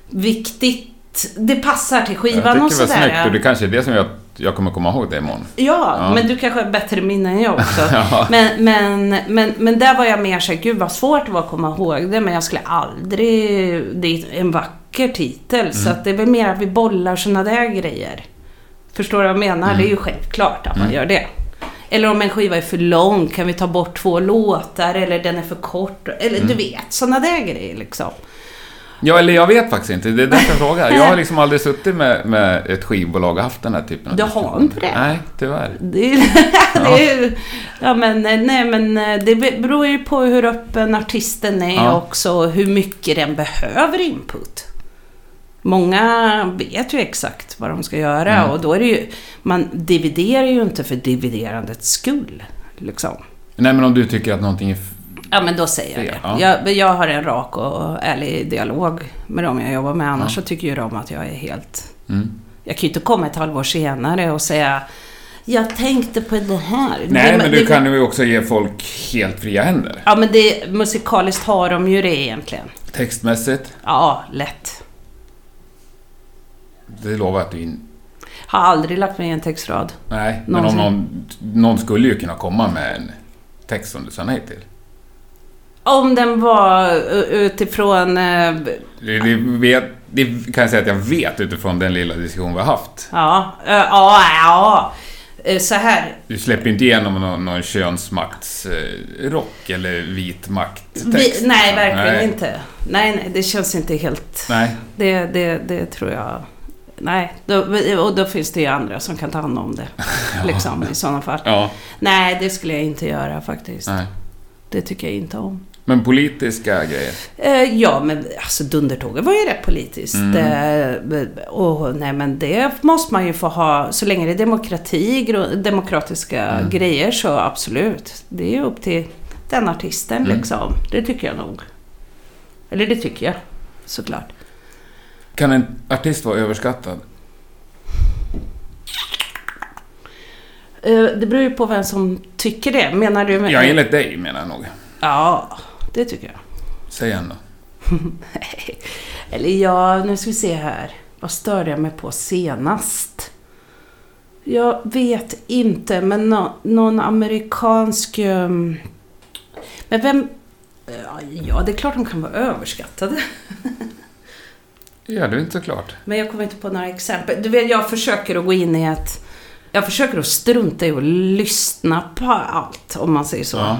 viktigt. Det passar till Jag skivan tycker och det var sådär. snyggt och det kanske är det som jag, jag kommer komma ihåg det imorgon. Ja, Ja. men du kanske har bättre minne än jag också. Ja. men, men, men, men där var jag mer såhär, gud vad svårt det var att komma ihåg det, men jag skulle aldrig... Det är en vacker titel, så Mm. att det är väl mer att vi bollar såna där grejer. Förstår du vad jag menar? Mm. Det är ju självklart att man Mm. gör det. Eller om en skiva är för lång, kan vi ta bort två låtar? Eller den är för kort? Eller Mm. du vet, såna där grejer liksom. Ja, eller jag vet faktiskt inte. Det är därför jag frågar. Jag har liksom aldrig suttit med, med ett skivbolag och haft den här typen av Du har inte det? Nej, tyvärr. Det är, det är, ja men nej men det beror ju på hur öppen artisten är Ja. också och hur mycket den behöver input. Många vet ju exakt vad de ska göra Mm. och då är det ju, man dividerar ju inte för dividerandets skull. Liksom. Nej, men om du tycker att någonting är... Ja men då säger jag det. ja. Jag, jag har en rak och ärlig dialog med dem jag jobbar med. Annars Ja. så tycker ju de att jag är helt Mm. jag kan ju inte komma ett halvår senare och säga Jag tänkte på det här. Nej, det, men det, du kan ju också ge folk helt fria händer. Ja, men det, musikaliskt har de ju det egentligen. Textmässigt. Ja, lätt. Det lovar jag att du in... Har aldrig lagt mig i en textrad. Nej, men om Någonsin. någon... Någon skulle ju kunna komma med en text som du sa nej till. Om den var u- utifrån... eh, Vi vi vet... det kan jag säga att jag vet utifrån den lilla diskussion vi har haft. Ja, eh, ja, ja. Eh, Så här. Du släpper inte igenom någon, någon könsmaktsrock eller vit makttext. Vi, nej, verkligen Nej. inte. Nej, nej, det känns inte helt... Nej. Det, det, det tror jag... Nej, då, och då finns det ju andra som kan ta hand om det. Liksom, i sådana fall. Ja, Nej, det skulle jag inte göra faktiskt. nej. Det tycker jag inte om. Men politiska grejer? Eh, ja, men alltså Dundertåget var ju rätt politiskt. Mm. Eh, och nej, men det måste man ju få ha. Så länge det är demokrati, demokratiska Mm. grejer så absolut. Det är ju upp till den artisten Mm. liksom. Det tycker jag nog. Eller det tycker jag, såklart. Kan en artist vara överskattad? Eh, det beror ju på vem som tycker det. Menar du? Med, Ja, enligt dig menar jag nog. Ja, det tycker jag. Säg en då. Eller ja, nu ska vi se här. Vad störde jag mig på senast? Jag vet inte, men nå- någon amerikansk... ehm, Men vem... ja, det är klart de kan vara överskattade. Ja, det är inte klart. Men jag kommer inte på några exempel. Du vet, jag försöker att gå in i ett... Jag försöker att strunta i att lyssna på allt, om man säger så. Ja.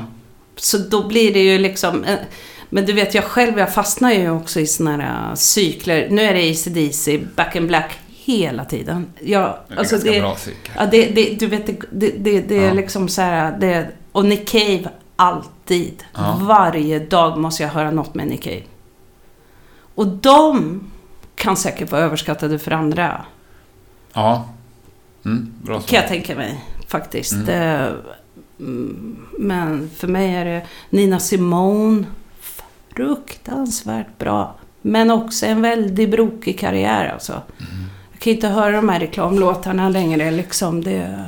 Så då blir det ju liksom... eh, Men du vet, jag själv, jag fastnar ju också i såna här eh, cykler. Nu är det ACDC, Back in Black, hela tiden. Jag, Det är alltså ganska det, bra cykel. ja, det, det, du vet, det, det, det, det är Ja. liksom så här... Det, och Nick Cave, alltid. Ja. Varje dag måste jag höra något med Nick Cave. Och de kan säkert vara överskattade för andra. Ja. Mm, bra Kan jag tänka mig, faktiskt. Mm. Men för mig är det Nina Simone. Fruktansvärt bra. Men också en väldigt brokig karriär alltså. Mm. Jag kan inte höra de här reklamlåtarna längre liksom. Det...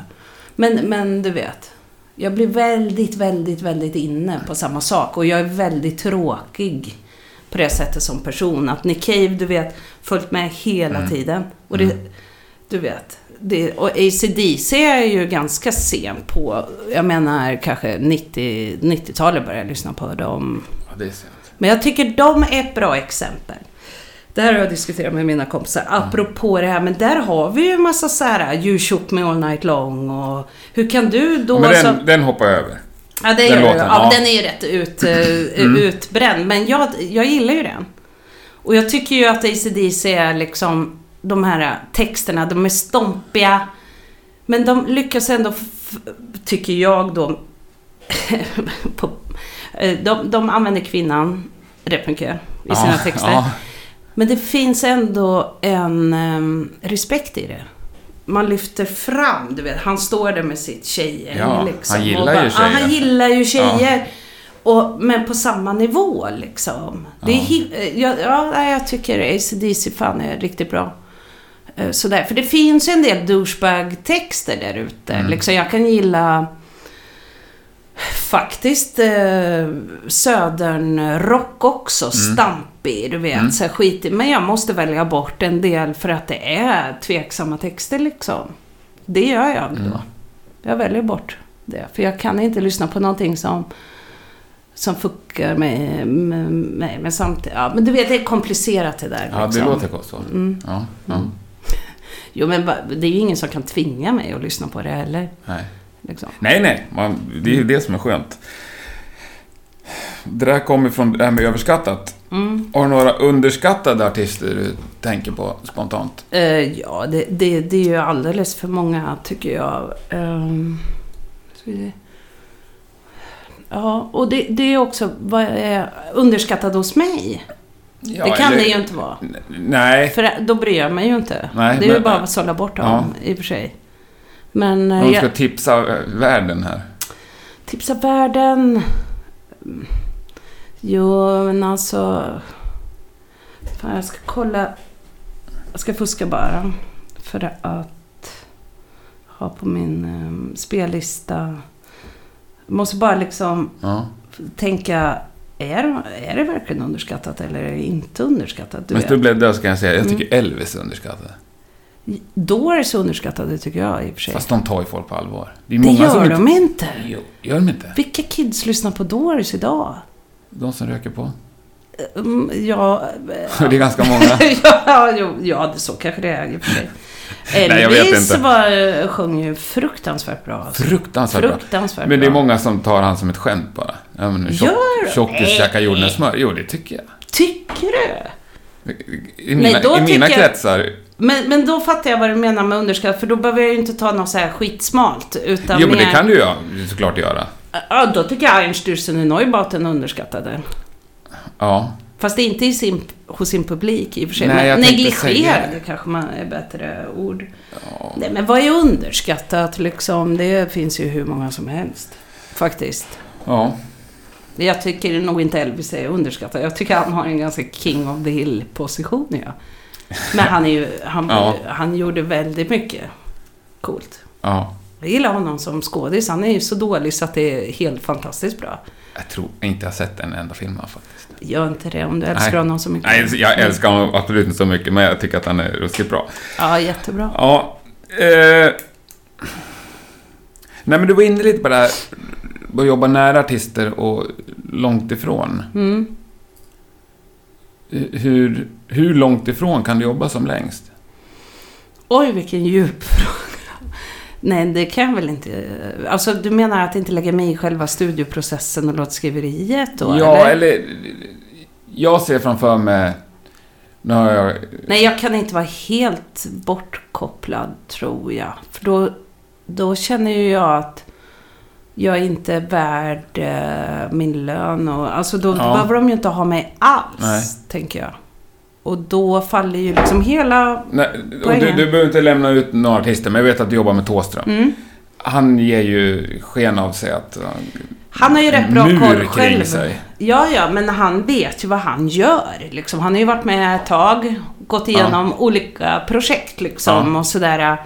Men, men du vet. Jag blir väldigt, väldigt, väldigt inne på samma sak. Och jag är väldigt tråkig på det sättet som person. Att Nick Cave, du vet, följt med hela Mm. tiden. Och det, Mm. du vet. Det, och ACDC är ju ganska sen på, jag menar kanske 90, 90-talet började jag lyssna på dem. Ja, det är sent. Men jag tycker de är ett bra exempel. Det här har jag diskuterat med mina kompisar. Apropå det här, men där har vi ju en massa så här You shook me all night long och hur kan du då... Men så, den, den hoppar jag över. ja, det den gör du. låten, Ja, ja. Den är ju rätt ut, eh, Mm. utbränd. Men jag, jag gillar ju den. Och jag tycker ju att ACDC är liksom... De här texterna, de är stompiga. Men de lyckas ändå, tycker jag då... på, eh, de, de använder kvinnan rätt mycket i sina ja, texter. Ja, Men det finns ändå en em, respekt i det. Man lyfter fram, du vet, han står där med sitt tjejgäng. Ja, liksom, han gillar bara, tjejer. han gillar ju tjejer. Och, men på samma nivå liksom. Det är Ja. hi- ja, ja, nej, jag tycker ACDC fan är riktigt bra. Eh, Sådär. För det finns ju en del douchebag-texter där ute. Mm. Liksom, jag kan gilla faktiskt eh, södernrock också. Stampig, du vet. Mm. Så skitig. Men jag måste välja bort en del för att det är tveksamma texter liksom. Det gör jag då. Mm. Jag väljer bort det. För jag kan inte lyssna på någonting som som fuckar mig med mig. Men samtidigt, ja, men du vet det är komplicerat det där. ja det liksom. låter så. Mm. Ja, ja. Jo men det är ju ingen som kan tvinga mig att lyssna på det heller. Nej. Liksom. Nej, nej. Man, det är ju det som är skönt. Det där kommer från det här med överskattat. Mm. Har du några underskattade artister du tänker på spontant? Eh, ja, det, det, det är ju alldeles för många tycker jag. Um, ja, och det, det är också vad är underskattat hos mig. Ja, det kan eller- det ju inte vara. Nej. För då bryr jag mig ju inte. Nej, det är ju men- bara att sålla bort dem i och för sig. Men eh, Om du ska jag, tipsa eh, världen här. tipsa världen. Jo, men alltså... Fan, jag ska kolla. Jag ska fuska bara. För att ha på min um, spellista. Jag måste bara liksom Ja. tänka. Är, är det verkligen underskattat eller är det inte underskattat? Du Men du blev död så kan jag säga, jag tycker Elvis är underskattad. Doors är underskattade tycker jag i och för sig. Fast de tar ju folk på allvar. det många gör som de inte. Jo, gör de inte? Vilka kids lyssnar på Doors idag? De som röker på. Mm, Ja, Det är ganska många. ja, jo, ja, det så kanske det är i och för sig. Elvis inte. var, sjöng ju fruktansvärt bra. Alltså. Fruktansvärt bra. Fruktansvärt Men det är bra. många som tar han som ett skämt bara. Ja, men tjock, Gör det? tjockis käkar jordnötssmör. smör. Jo, det tycker jag. Tycker du? I mina, då i mina tycker jag- kretsar. Men, men då fattar jag vad du menar med underskatt, för då behöver jag ju inte ta något så här skitsmalt. Utan Jo, men det mer- kan du ju såklart göra. Ja, då tycker jag Einstürzen i Neubauten underskattade. Ja. Fast inte i sin, hos sin publik i och för sig. Nej, men tänkte säga negligerad det. kanske man är bättre ord. ja. Nej, men vad är underskattat liksom? Det finns ju hur många som helst. Faktiskt. Ja. Jag tycker nog inte Elvis är underskattad. Jag tycker han har en ganska king of the hill-position, ja. Men han, är ju, han, Ja. han gjorde väldigt mycket coolt. ja. Jag gillar honom som skådis. Han är ju så dålig så att det är helt fantastiskt bra. Jag tror inte jag har sett en enda film av faktiskt. Gör inte det om du älskar Nej. honom så mycket. Nej, jag älskar honom absolut inte så mycket, men jag tycker att han är ruskigt bra. Ja, jättebra. Ja. Eh, nej, men du var inne lite på det här att jobba nära artister och långt ifrån. Mm. Hur, hur långt ifrån kan du jobba som längst? Oj, vilken djup fråga. Nej, det kan jag väl inte. Alltså, du menar att inte lägga mig i själva studioprocessen och låtskriveriet då? ja, eller... Jag ser framför mig... Nu har jag... Nej, jag kan inte vara helt bortkopplad, tror jag. För då, då känner ju jag att jag inte är värd eh, min lön. Och, alltså då Ja. behöver de ju inte ha mig alls, Nej. tänker jag. Och då faller ju liksom hela... Nej, och du, du behöver inte lämna ut några artister, men jag vet att du jobbar med Thåström. Mm. Han ger ju sken av sig att... uh, Han har ju rätt bra koll själv. sig. Ja, ja, men han vet ju vad han gör. Liksom. Han har ju varit med ett tag, gått igenom olika projekt liksom Ja. och sådär.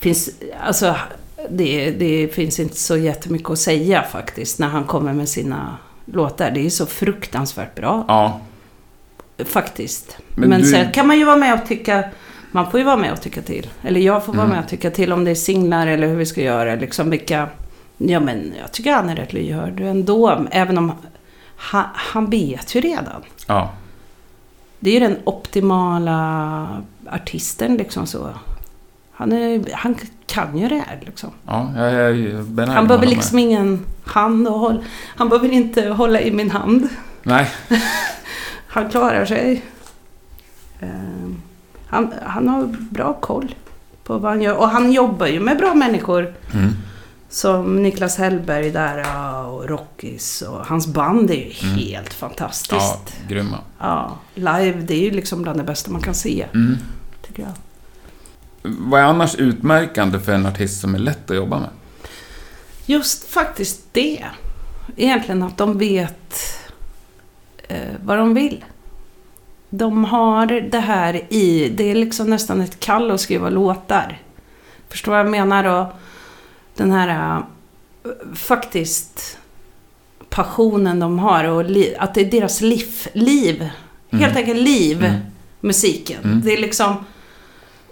Finns, alltså, det, det finns inte så jättemycket att säga faktiskt när han kommer med sina låtar. Det är så fruktansvärt bra, Ja, faktiskt. Men Men, du- sen kan man ju vara med och tycka... Man får ju vara med och tycka till. Eller jag får vara Mm. med och tycka till om det är singlar eller hur vi ska göra. Liksom vilka... Ja, men jag tycker han är rätt lyhörd ändå. Även om han, han vet ju redan. ja. Det är ju den optimala artisten liksom så. Han, är, han kan ju det här liksom. ja jag är benägen Han behöver hålla med. liksom ingen hand och håll, Han behöver inte hålla i min hand. Nej, Han klarar sig. Ehm, Han, han har bra koll på vad han gör. Och han jobbar ju med bra människor. mm. Som Niklas Hellberg där och Rockis. Och hans band är ju Mm. helt fantastiskt. ja, grymma. Ja, live, det är ju liksom bland det bästa man kan se, Mm. tycker jag. Vad är annars utmärkande för en artist som är lätt att jobba med? Just faktiskt det. Egentligen att de vet eh, vad de vill. De har det här i, det är liksom nästan ett kall att skriva låtar. Förstår vad jag menar då? Den här eh, faktiskt passionen de har och li, att det är deras liv, liv. Mm. Helt enkelt liv, Mm. musiken. Mm. Det är liksom...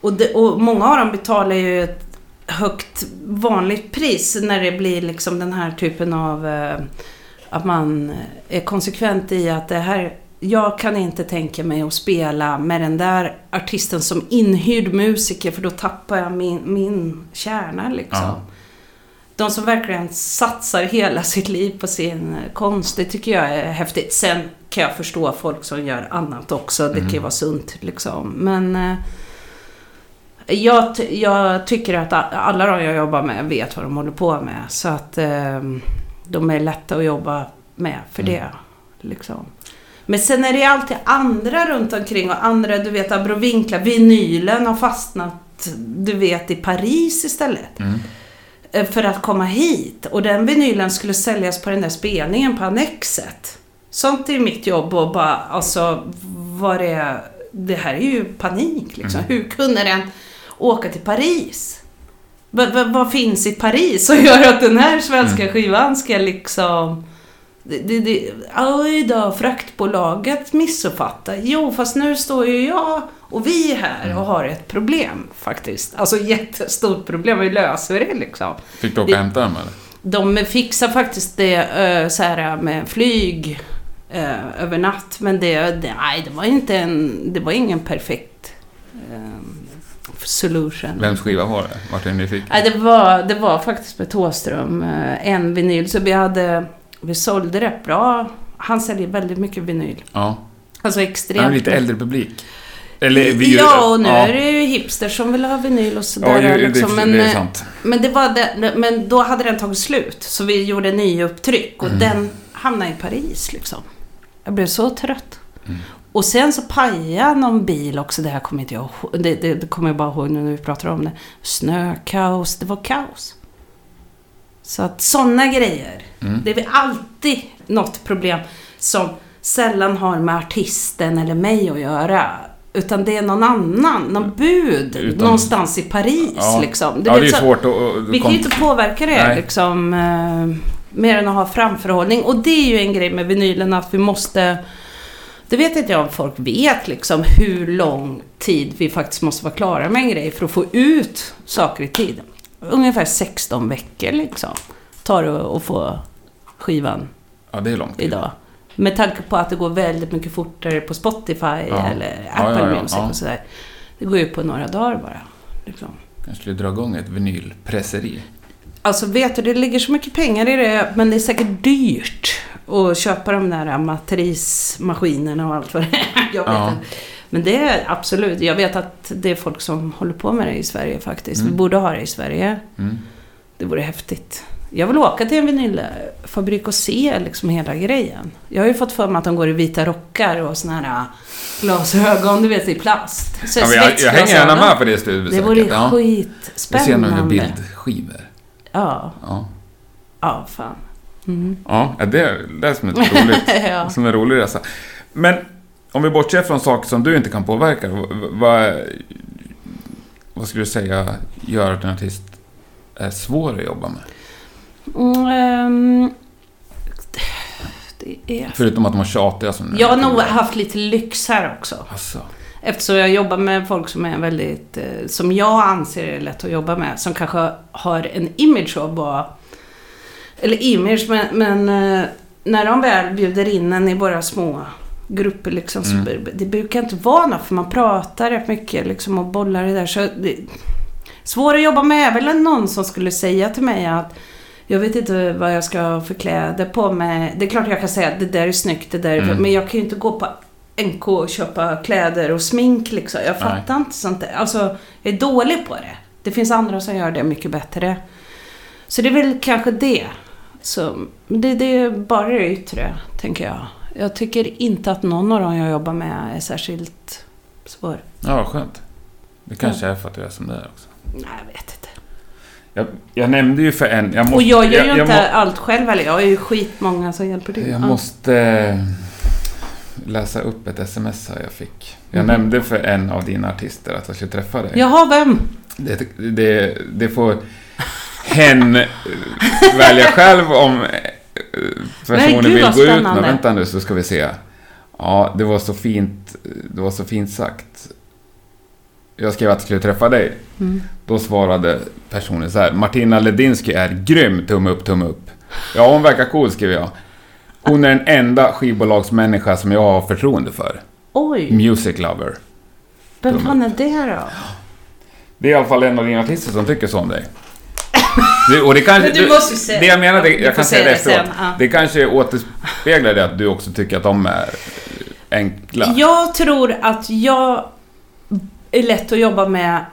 Och, det, och många av dem betalar ju ett högt vanligt pris när det blir liksom den här typen av... Eh, att man är konsekvent i att det här... Jag kan inte tänka mig att spela med den där artisten som inhyrd musiker för då tappar jag min, min kärna liksom. Ja. De som verkligen satsar hela sitt liv på sin konst, det tycker jag är häftigt. Sen kan jag förstå folk som gör annat också, det kan ju Mm. vara sunt liksom. Men eh, jag, jag tycker att alla de jag jobbar med vet vad de håller på med. Så att eh, de är lätta att jobba med för Mm. det. Liksom. Men sen är det alltid andra runt omkring och andra, du vet, abrovinklar. Vinylen har fastnat, du vet, i Paris istället. Mm. Eh, För att komma hit. Och den vinylen skulle säljas på den där spelningen på Annexet. Sånt är mitt jobb och bara, alltså, vad det är. Det här är ju panik liksom. Mm. Hur kunde den åka till Paris? V- v- vad finns i Paris som gör att den här svenska Mm. skivan ska liksom... Det, det, det, oj då, fraktbolaget missuppfattar. Jo, fast nu står ju jag och vi här Mm. och har ett problem faktiskt. Alltså jättestort problem. Vi löser det liksom. Fick du åka och hämta dem eller? De fixar faktiskt det eh, så här med flyg eh, över natt. Men det, nej, det var inte en, det var ingen perfekt eh, solution. Vems skiva var det? Vart är ni fick? Nej, det var, det var faktiskt med Thåström, eh, en vinyl. Så vi hade, vi sålde rätt bra. Han säljer väldigt mycket vinyl. Ja. Alltså Han extremt. är lite äldre publik. Eller vi... Ja, och nu är det ju hipsters som vill ha vinyl och sådär. Ja, ju, liksom. men, det är eh, sant. men, det var det, men då hade den tagit slut. Så vi gjorde en ny upptryck och Mm. den hamnade i Paris liksom. Jag blev så trött. Mm. Och sen så pajade någon bil också. Det här kommer inte jag. Det, det, det kommer jag bara ihåg nu när vi pratar om det. Snökaos. Det var kaos. Så att sådana grejer. Mm. Det är väl alltid något problem som sällan har med artisten eller mig att göra. Utan det är någon annan, någon bud Utan- någonstans i Paris Ja. liksom. ja, vet, det är så- svårt att... att Vi kan ju inte påverka det Nej. liksom. Eh, mer än att ha framförhållning. Och det är ju en grej med vinylen att vi måste... Det vet inte jag om folk vet liksom hur lång tid vi faktiskt måste vara klara med en grej för att få ut saker i tid. Ungefär 16 veckor liksom. Tar det att få skivan Ja, det är långt. idag. Med tanke på att det går väldigt mycket fortare på Spotify eller Ja, Apple ja, ja, Music och sådär. Det går ju på några dagar bara. Liksom. Kanske skulle dra igång ett vinylpresseri. Alltså vet du, det ligger så mycket pengar i det, men det är säkert dyrt att köpa de där matrismaskinerna och allt vad det är. Jag vet Ja. inte. Men det är absolut, jag vet att det är folk som håller på med det i Sverige faktiskt. Mm. Vi borde ha det i Sverige. Mm. Det vore häftigt. Jag vill åka till en vinylfabrik och se liksom hela grejen. Jag har ju fått för mig att de går i vita rockar och såna här glasögon, du vet, i plast. Så Ja, jag, jag hänger gärna med på det Det studiebesöket. vore ja. Vi ser skitspännande. några bildskivor. Ja, Ja. ja fan. Mm. Ja, det lät som ett roligt, ja. som en rolig resa. Men om vi bortser från saker som du inte kan påverka, vad, vad skulle du säga gör att en artist är svår att jobba med? Mm, ehm, är... Förutom att de var tjatiga som Jag har nog haft lite lyx här också. Alltså, Eftersom jag jobbar med folk som är väldigt, eh, som jag anser är lätt att jobba med. Som kanske har en image av att vara, eller image, men, men eh, när de väl bjuder in en i våra små grupper liksom, så Mm. br- det brukar inte vara något, för man pratar rätt mycket liksom, och bollar det där. Så det, svår att jobba med är väl någon som skulle säga till mig att jag vet inte vad jag ska ha för kläder på mig. Det är klart jag kan säga att det där är snyggt, det där är Mm. Men jag kan ju inte gå på NK och köpa kläder och smink liksom. Jag Nej. fattar inte sånt där. Alltså, jag är dålig på det. Det finns andra som gör det mycket bättre. Så det är väl kanske det. Så, det, det är bara det yttre, tänker jag. Jag tycker inte att någon av dem jag jobbar med är särskilt svår. ja skönt. Det kanske är för att du är som du är också. Nej, jag vet inte. Jag, jag nämnde ju för en... Jag måste, och jag gör ju jag, inte jag, allt själv heller. Jag har ju skitmånga som hjälper till. Jag Ja. måste eh, läsa upp ett sms här jag fick. Jag Mhm. nämnde för en av dina artister att jag skulle träffa dig. Jaha, vem? Det, det, det får hen välja själv om eh, personen gud, vill gå ut. Men vänta nu så ska vi se. Ja, det var så fint, det var så fint sagt. Jag skrev att jag skulle träffa dig. Mm. Då svarade personen så här. Martina Ledinski är grym, tumme upp, tumme upp. Ja, hon verkar cool, skrev jag. Hon är den enda skivbolagsmänniska som jag har förtroende för. Oj, Music lover. vem fan är det då? Det är i alla fall en av dina artister som tycker så om dig. Det, och det kanske... Men du måste ju säga- Det jag menar, det, Du jag kan säga det efteråt. sen, ja. Det kanske återspeglar det att du också tycker att de är enkla. Jag tror att jag är lätt att jobba med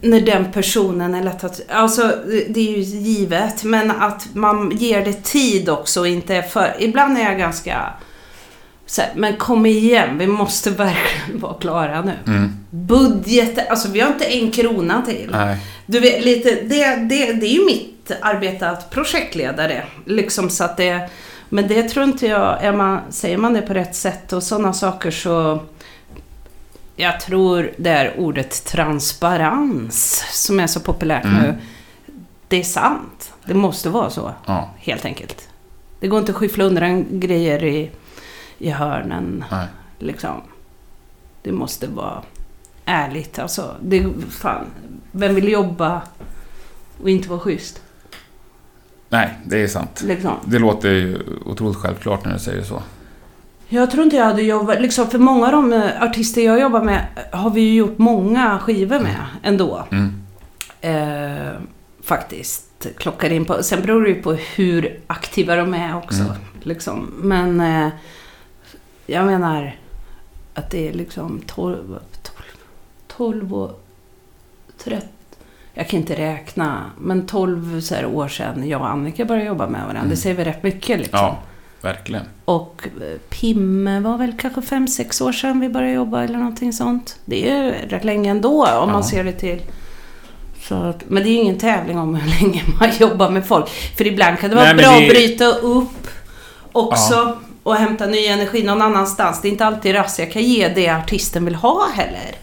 när den personen är lätt att... Alltså, det är ju givet. Men att man ger det tid också inte är för... Ibland är jag ganska... Så här, men kom igen, vi måste verkligen vara klara nu. Mm. Budget, alltså vi har inte en krona till. Nej. Du vet, lite, det, det, det är ju mitt arbete att projektleda det. Liksom så att det... Men det tror inte jag, är man, säger man det på rätt sätt och sådana saker så... Jag tror det är ordet transparens som är så populärt Mm. nu. Det är sant. Det måste vara så, Ja. helt enkelt. Det går inte att skyffla undan grejer i, i hörnen, Nej. liksom. Det måste vara ärligt, alltså. Det, fan, vem vill jobba och inte vara schysst? Nej, det är sant. Liksom. Det låter ju otroligt självklart när du säger så. Jag tror inte jag hade jobbat, liksom, för många av de eh, artister jag jobbar med har vi ju gjort många skivor med ändå. Mm. Eh, faktiskt. Klockar in på. Sen beror det ju på hur aktiva de är också. Mm. Liksom. Men eh, jag menar att det är liksom 12, 12, 12 och 13. Jag kan inte räkna, men 12 så år sedan jag och Annika började jobba med varandra. Mm. Det säger vi rätt mycket liksom. Ja, verkligen. Och eh, Pimme var väl kanske 5-6 år sedan vi började jobba eller någonting sånt. Det är ju rätt länge ändå om Ja. man ser det till. Att, men det är ju ingen tävling om hur länge man jobbar med folk. För ibland kan det vara Nej, bra det- att bryta upp också och hämta ny energi någon annanstans. Det är inte alltid rast jag kan ge det artisten vill ha heller. Nej,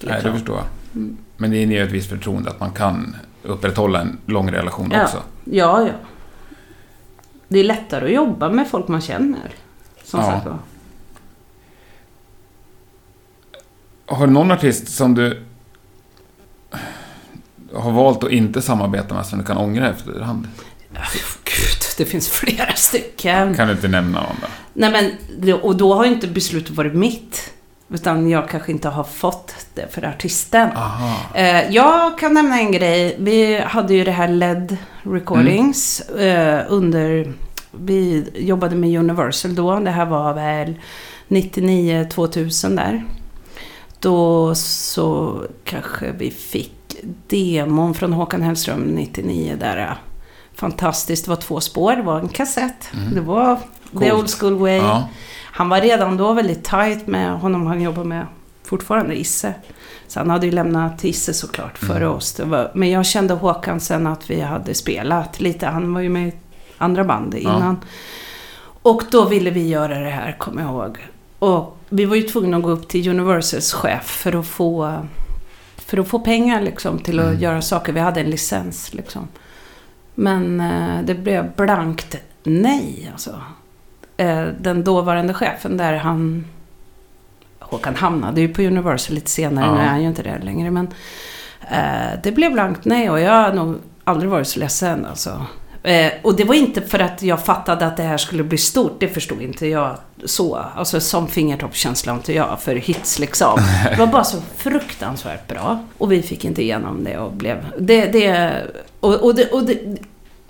det Liksom. förstår jag. Mm. Men det inger ett visst förtroende att man kan upprätthålla en lång relation Ja. också. Ja, ja. Det är lättare att jobba med folk man känner. Som Ja. sagt var. Har du någon artist som du har valt att inte samarbeta med som du kan ångra efterhand? Gud, det finns flera stycken. Kan du inte nämna någon då? Nej men, och då har ju inte beslutet varit mitt. Utan jag kanske inte har fått det för artisten. Eh, jag kan nämna en grej. Vi hade ju det här LED Recordings eh, under... Vi jobbade med Universal då. Det här var väl 99-2000 där. Då så kanske vi fick demon från Håkan Hellström 99 där. Fantastiskt. Det var två spår. Det var en kassett. Mm. Det var the Coolt. old school way. Ja. Han var redan då väldigt tight med honom han jobbar med fortfarande, Isse. Så han hade ju lämnat Isse såklart före Mm. oss. Det var, men jag kände Håkan sen att vi hade spelat lite. Han var ju med i andra band innan. Och då ville vi göra det här, kommer jag ihåg. Och vi var ju tvungna att gå upp till Universals chef för att få, för att få pengar liksom, till att Mm. göra saker. Vi hade en licens liksom. Men eh, det blev blankt nej alltså. Eh, den dåvarande chefen där, han... Håkan hamnade ju på Universal lite senare, Ja. nu är han ju inte där längre. Men eh, det blev blankt nej och jag har nog aldrig varit så ledsen alltså. Eh, och det var inte för att jag fattade att det här skulle bli stort, det förstod inte jag så. Alltså som fingertoppskänsla inte jag för hits liksom. Det var bara så fruktansvärt bra. Och vi fick inte igenom det och blev... Det, det, och, och, det, och det,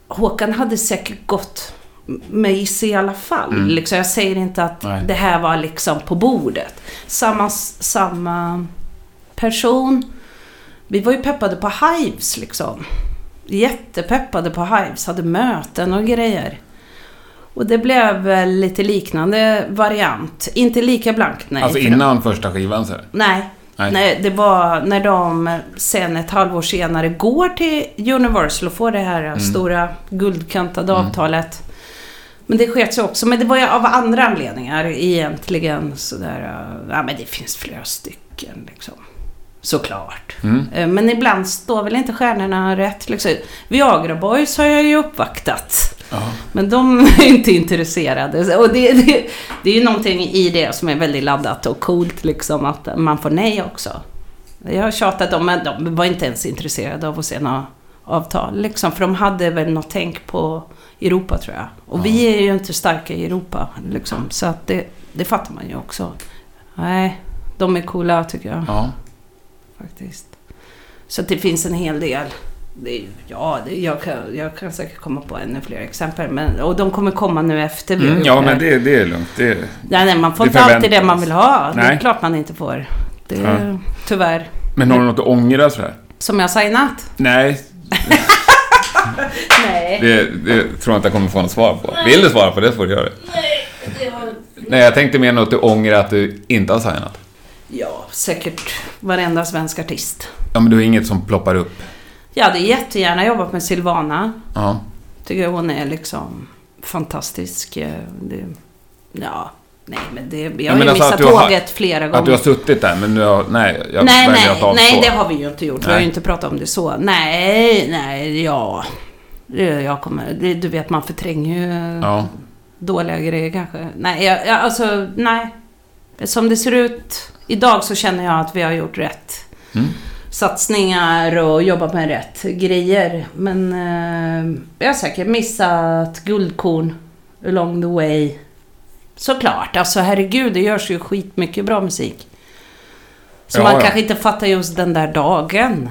Håkan hade säkert gått Isse i alla fall. Mm. Liksom, jag säger inte att Nej. det här var liksom på bordet. Samma, samma person. Vi var ju peppade på Hives liksom. Jättepeppade på Hives. Hade möten och grejer. Och det blev väl lite liknande variant. Inte lika blankt nej. Alltså innan första skivan så. Nej. Nej. Nej, det var när de sen ett halvår senare går till Universal och får det här stora guldkantade Mm. avtalet. Men det sket sig också. Men det var ju av andra anledningar egentligen. Sådär, uh, ja men det finns flera stycken liksom. Såklart. Mm. Eh, Men ibland står väl inte stjärnorna rätt liksom. Viagra Boys har jag ju uppvaktat. Ja. Men de är inte intresserade. Och det, det, det är ju någonting i det som är väldigt laddat och coolt liksom att man får nej också. Jag har tjatat om men de var inte ens intresserade av att se några avtal liksom. För de hade väl något tänk på Europa tror jag. Och Ja. vi är ju inte starka i Europa liksom. Så att det, det fattar man ju också. Nej, de är coola tycker jag ja. faktiskt. Så att det finns en hel del. Det ja, det, jag, kan, jag kan säkert komma på ännu fler exempel. Men, och de kommer komma nu efter vi Mm, ja, men det, det är lugnt. Det, Nej, nej, man får inte alltid det man vill ha. Det är Nej. klart man inte får. Det Ja. tyvärr. men har du något att ångra sådär? Som jag signat? Nej, Nej. det, det tror jag inte jag kommer få något svar på. Vill du svara på det så får du göra det. Det var, Nej, jag tänkte mer något du ångrar att du inte har signat. ja, säkert varenda svensk artist. Ja, men du har inget som ploppar upp? Jag hade jättegärna jobbat med Silvana. Ja. Tycker hon är liksom fantastisk. eh, Det, ja, nej men det, jag har men ju alltså missat du har- tåget flera gånger. Att du har suttit där, men nu har... Nej, jag nej, nej, att avstå. nej, det har vi ju inte gjort. Vi har ju Nej. inte pratat om det så. Nej, nej, ja. Det- Jag kommer, du vet, man förtränger ju Ja. dåliga grejer kanske. Nej, jag, jag, alltså, nej. Som det ser ut idag så känner jag att vi har gjort rätt Mm. satsningar och jobbat med rätt grejer. Men eh, jag har säkert missat guldkorn along the way. Såklart, alltså herregud, det görs ju skitmycket bra musik. Så Ja, man ja. kanske inte fattar just den där dagen.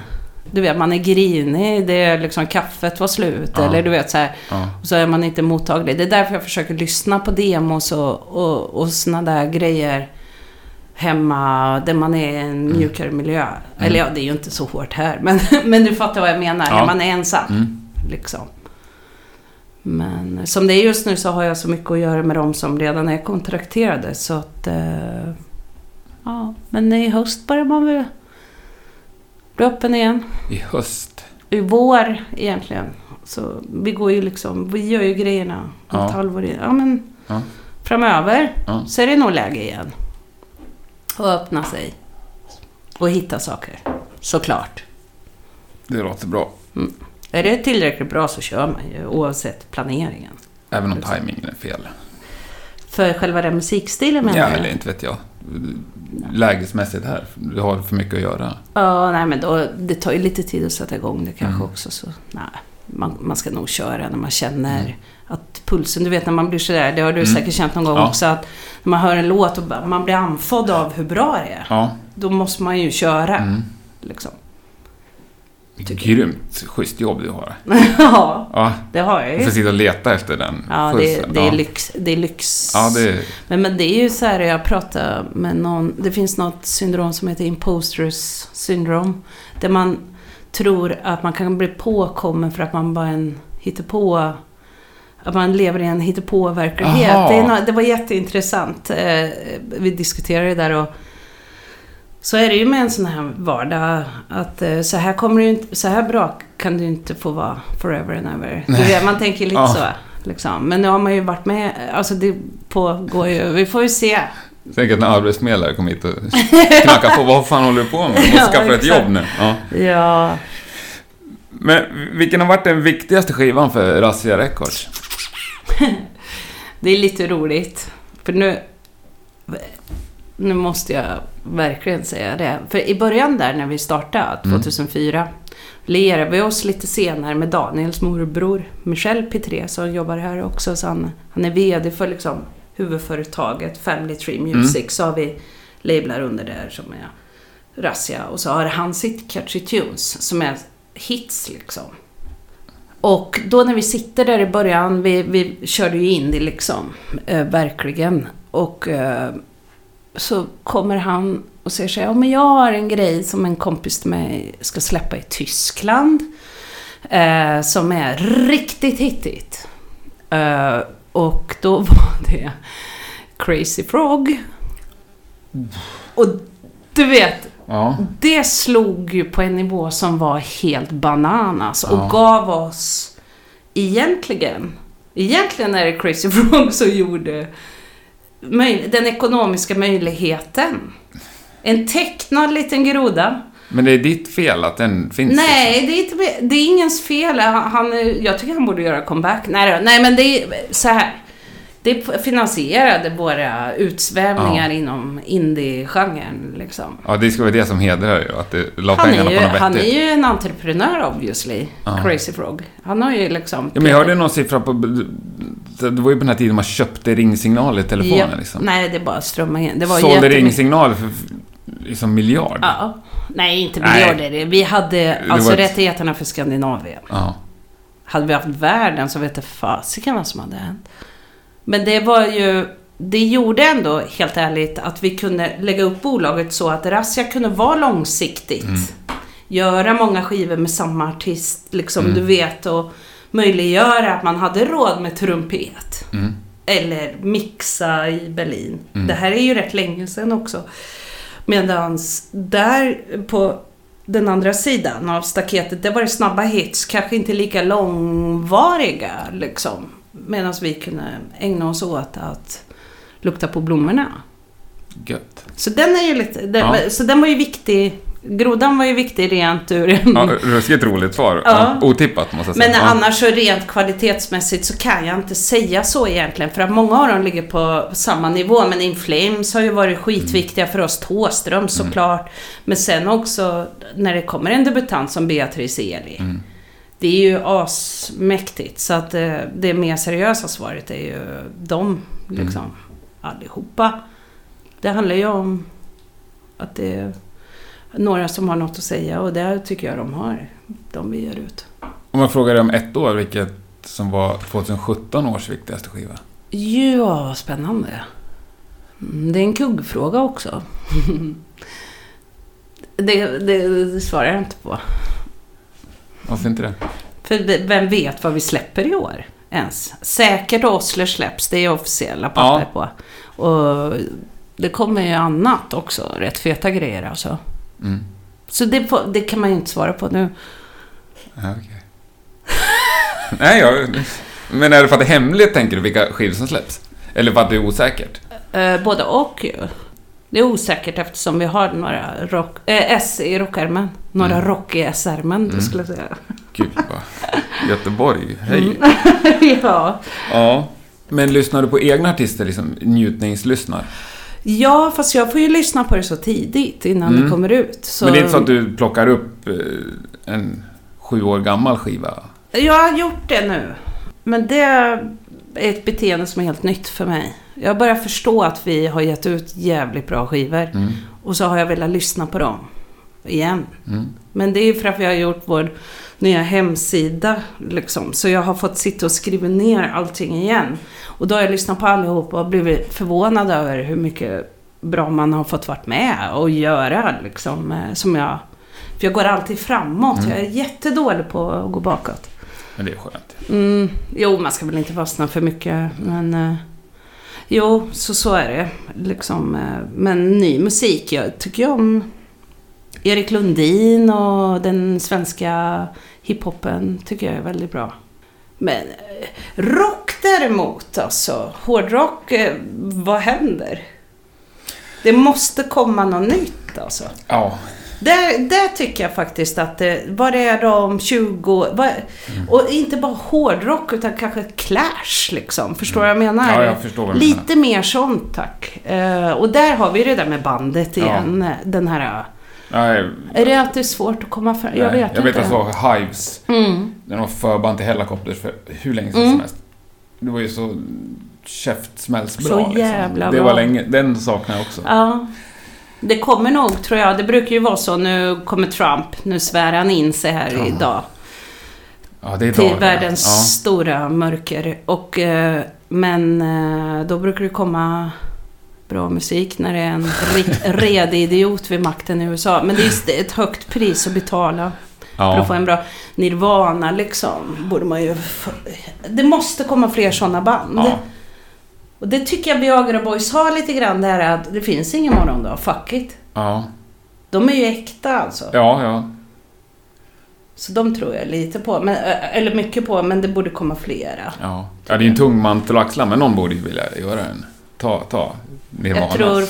Du vet, man är grinig, det är liksom kaffet var slut. Ja. Eller du vet så här. Ja. Och så är man inte mottaglig. Det är därför jag försöker lyssna på demos och, och, och såna där grejer hemma där man är i en Mm. mjukare miljö. Eller ja, det är ju inte så hårt här. Men, men du fattar vad jag menar. Ja. När man är ensam. Mm. Liksom. Men som det är just nu så har jag så mycket att göra med de som redan är kontrakterade. Så att... Eh, ja, men i höst börjar man väl bli öppen igen. I höst. I vår egentligen. Så vi går ju liksom, vi gör ju grejerna Ja. ett halvår in. Ja men Ja. framöver Ja. så är det nog läge igen. Och öppna sig. Och hitta saker. Såklart. Det låter bra. Är det tillräckligt bra så kör man ju oavsett planeringen. Även om Exakt. tajmingen är fel. För själva den musikstilen menar Ja, eller inte vet jag. Lägesmässigt här. Du har för mycket att göra. Ja, nej men då, det tar ju lite tid att sätta igång det kanske Mm. också. Så, nej, man, man ska nog köra när man känner Mm. att pulsen, du vet när man blir sådär, det har du Mm. säkert känt någon gång Ja. också, att när man hör en låt och man blir andfådd av hur bra det är. Ja. Då måste man ju köra. Mm. Grymt schysst jobb du har. ja, Ja, det har jag du ju. får sitta och leta efter den Ja, det, pulsen. det, är ja. lyx, det är lyx. Ja, det... Men, men det är ju så här, jag pratade med någon, det finns något syndrom som heter imposters syndrom. Där man tror att man kan bli påkommen för att man bara är en hittepå att man lever i en hittepå-verklighet. Det, är det var jätteintressant. Eh, vi diskuterade det där och så är det ju med en sån här vardag att eh, så här kommer ju inte, så här bra kan du inte få vara forever and ever. Du vet, man tänker lite Ja. så. Liksom. Men nu har man ju varit med, alltså det pågår ju, vi får ju se. Tänk att en arbetsförmedlare kommer hit och knackar på. Vad fan håller du på med? Du måste Ja, skaffa ett exakt. jobb nu. Ja. Ja, Men vilken har varit den viktigaste skivan för Razzia Records? det är lite roligt. För nu, nu måste jag verkligen säga det. För i början där när vi startade, Mm. 2004, lierade vi oss lite senare med Daniels morbror Michel Pitré som jobbar här också. Så han, han är VD för liksom huvudföretaget Family Tree Music. Mm. Så har vi lablar under där som är Razzia. Och så har han sitt Catchy Tunes som är hits liksom. Och då när vi sitter där i början, vi, vi körde ju in det liksom, eh, verkligen. Och eh, så kommer han och säger så här, ja men jag har en grej som en kompis till mig ska släppa i Tyskland. Eh, som är riktigt hittigt. Eh, och då var det Crazy Frog. Och du vet, Ja. det slog ju på en nivå som var helt bananas och Ja. gav oss egentligen, egentligen är det Crazy Frog som gjorde den ekonomiska möjligheten. En tecknad liten groda. Men det är ditt fel att den finns. Nej, det är, inte, det är ingens fel. Han, jag tycker han borde göra comeback. Nej, nej men det är så här. Det finansierade våra utsvävningar inom indie-genren. Liksom. Ja, det ska vara det som hedrar ju. Att det la Han pengarna är, ju, på något han är vettigt. ju en entreprenör obviously, Ja. Crazy Frog. Han har ju liksom... Ja, men jag hörde någon siffra på... Det var ju på den här tiden man köpte ringsignaler i telefonen Ja, liksom. Nej, det bara strömmar in. Det var Sålde jättemycket- ringsignaler för liksom miljard. Ja. Nej, inte Nej. miljarder. Vi hade alltså ett- rättigheterna för Skandinavien. Ja. Hade vi haft världen så vet jag fasiken vad som hade hänt. Men det var ju... Det gjorde ändå, helt ärligt, att vi kunde lägga upp bolaget så att Razzia kunde vara långsiktigt. Mm. Göra många skivor med samma artist, liksom, Mm. du vet. Och möjliggöra att man hade råd med trumpet. Mm. Eller mixa i Berlin. Mm. Det här är ju rätt länge sedan också. Medans där på den andra sidan av staketet, det var det snabba hits, kanske inte lika långvariga liksom. Medan vi kunde ägna oss åt att lukta på blommorna. Gött. Så den är ju lite, den, Ja. så den var ju viktig. Grodan var ju viktig rent ur en... Ja, ruskigt roligt svar. Ja. Ja. Otippat måste jag säga. Men ja. annars så rent kvalitetsmässigt så kan jag inte säga så egentligen. För att många av dem ligger på samma nivå. Men In Flames har ju varit skitviktiga för oss. Thåström såklart. Men sen också när det kommer en debutant som Beatrice Eli. Mm. Det är ju asmäktigt. Så att eh, det mer seriösa svaret är ju de liksom. allihopa. Det handlar ju om att det några som har något att säga och det tycker jag de har, de vi ger ut. Om jag frågar dig om ett år, vilket som var 2017 års viktigaste skiva? Ja, vad spännande. Mm, Det är en kuggfråga också. det, det, det svarar jag inte på. Varför inte det? För vem vet vad vi släpper i år ens? Säkert Osler släpps, det är officiella papper på. Och det kommer ju annat också, rätt feta grejer alltså. Mm. Så det, det kan man ju inte svara på nu. Ja, okej. Nej, jag... Men är det för att det är hemligt, tänker du, vilka skivor som släpps? Eller för att det är osäkert? Eh, både och ju. Det är osäkert eftersom vi har några rock, eh, S i rockärmen. Några Mm. rock i S-ärmen, Mm. skulle jag säga. Gud, vad... Göteborg, hej. ja. Ja. Men lyssnar du på egna artister, liksom njutningslyssnar? Ja, fast jag får ju lyssna på det så tidigt innan Mm. det kommer ut. Så... Men det är inte så att du plockar upp eh, en sju år gammal skiva? Jag har gjort det nu. Men det är ett beteende som är helt nytt för mig. Jag börjar förstå att vi har gett ut jävligt bra skivor. Mm. Och så har jag velat lyssna på dem. Igen. Mm. Men det är ju för att vi har gjort vår nya hemsida. Liksom. Så jag har fått sitta och skriva ner allting igen. Och då har jag lyssnat på allihop och blivit förvånad över hur mycket bra man har fått varit med och göra. Liksom, eh, som jag, för jag går alltid framåt. Mm. Jag är jättedålig på att gå bakåt. Men det är skönt. Mm, jo, man ska väl inte fastna för mycket, men... Eh, jo, så så är det. Liksom, eh, men ny musik, jag tycker ju om Erik Lundin och den svenska hiphopen tycker jag är väldigt bra. Men eh, rock däremot, alltså. Hårdrock, eh, vad händer? Det måste komma något nytt alltså. Ja. Där, där tycker jag faktiskt att det, vad är de 20... Vad, Mm. och inte bara hårdrock utan kanske Clash liksom. Förstår du vad jag menar? Mm. Ja, jag förstår vad du menar. Lite mer sånt tack. Eh, och där har vi det där med bandet Ja. igen. Den här... Nej, Är det alltid svårt att komma fram? Jag vet jag vet inte. att det var Hives. Mm. Den var förband till Hellacopters för hur länge sedan Mm. som helst. Det var ju så käftsmällsbra. Så liksom. jävla Det bra. var länge. Den saknar jag också. Ja. Det kommer nog, tror jag. Det brukar ju vara så. Nu kommer Trump. Nu svär han in sig här Ja. idag. Ja, det är till dagar. världens Ja. stora mörker. Och, eh, men eh, då brukar det komma bra musik när det är en redig idiot vid makten i USA. Men det är ett högt pris att betala för att få Ja. en bra Nirvana liksom. Borde man ju... Det måste komma fler sådana band. Ja. Och det tycker jag Viagra Boys har lite grann det här att det finns ingen morgondag. Fuck it. Ja. De är ju äkta alltså. Ja, ja. Så de tror jag lite på. Men, eller mycket på, men det borde komma flera. Ja. ja, det är en tung mantel att axla, men någon borde ju vilja göra en. Ta, ta Jag tror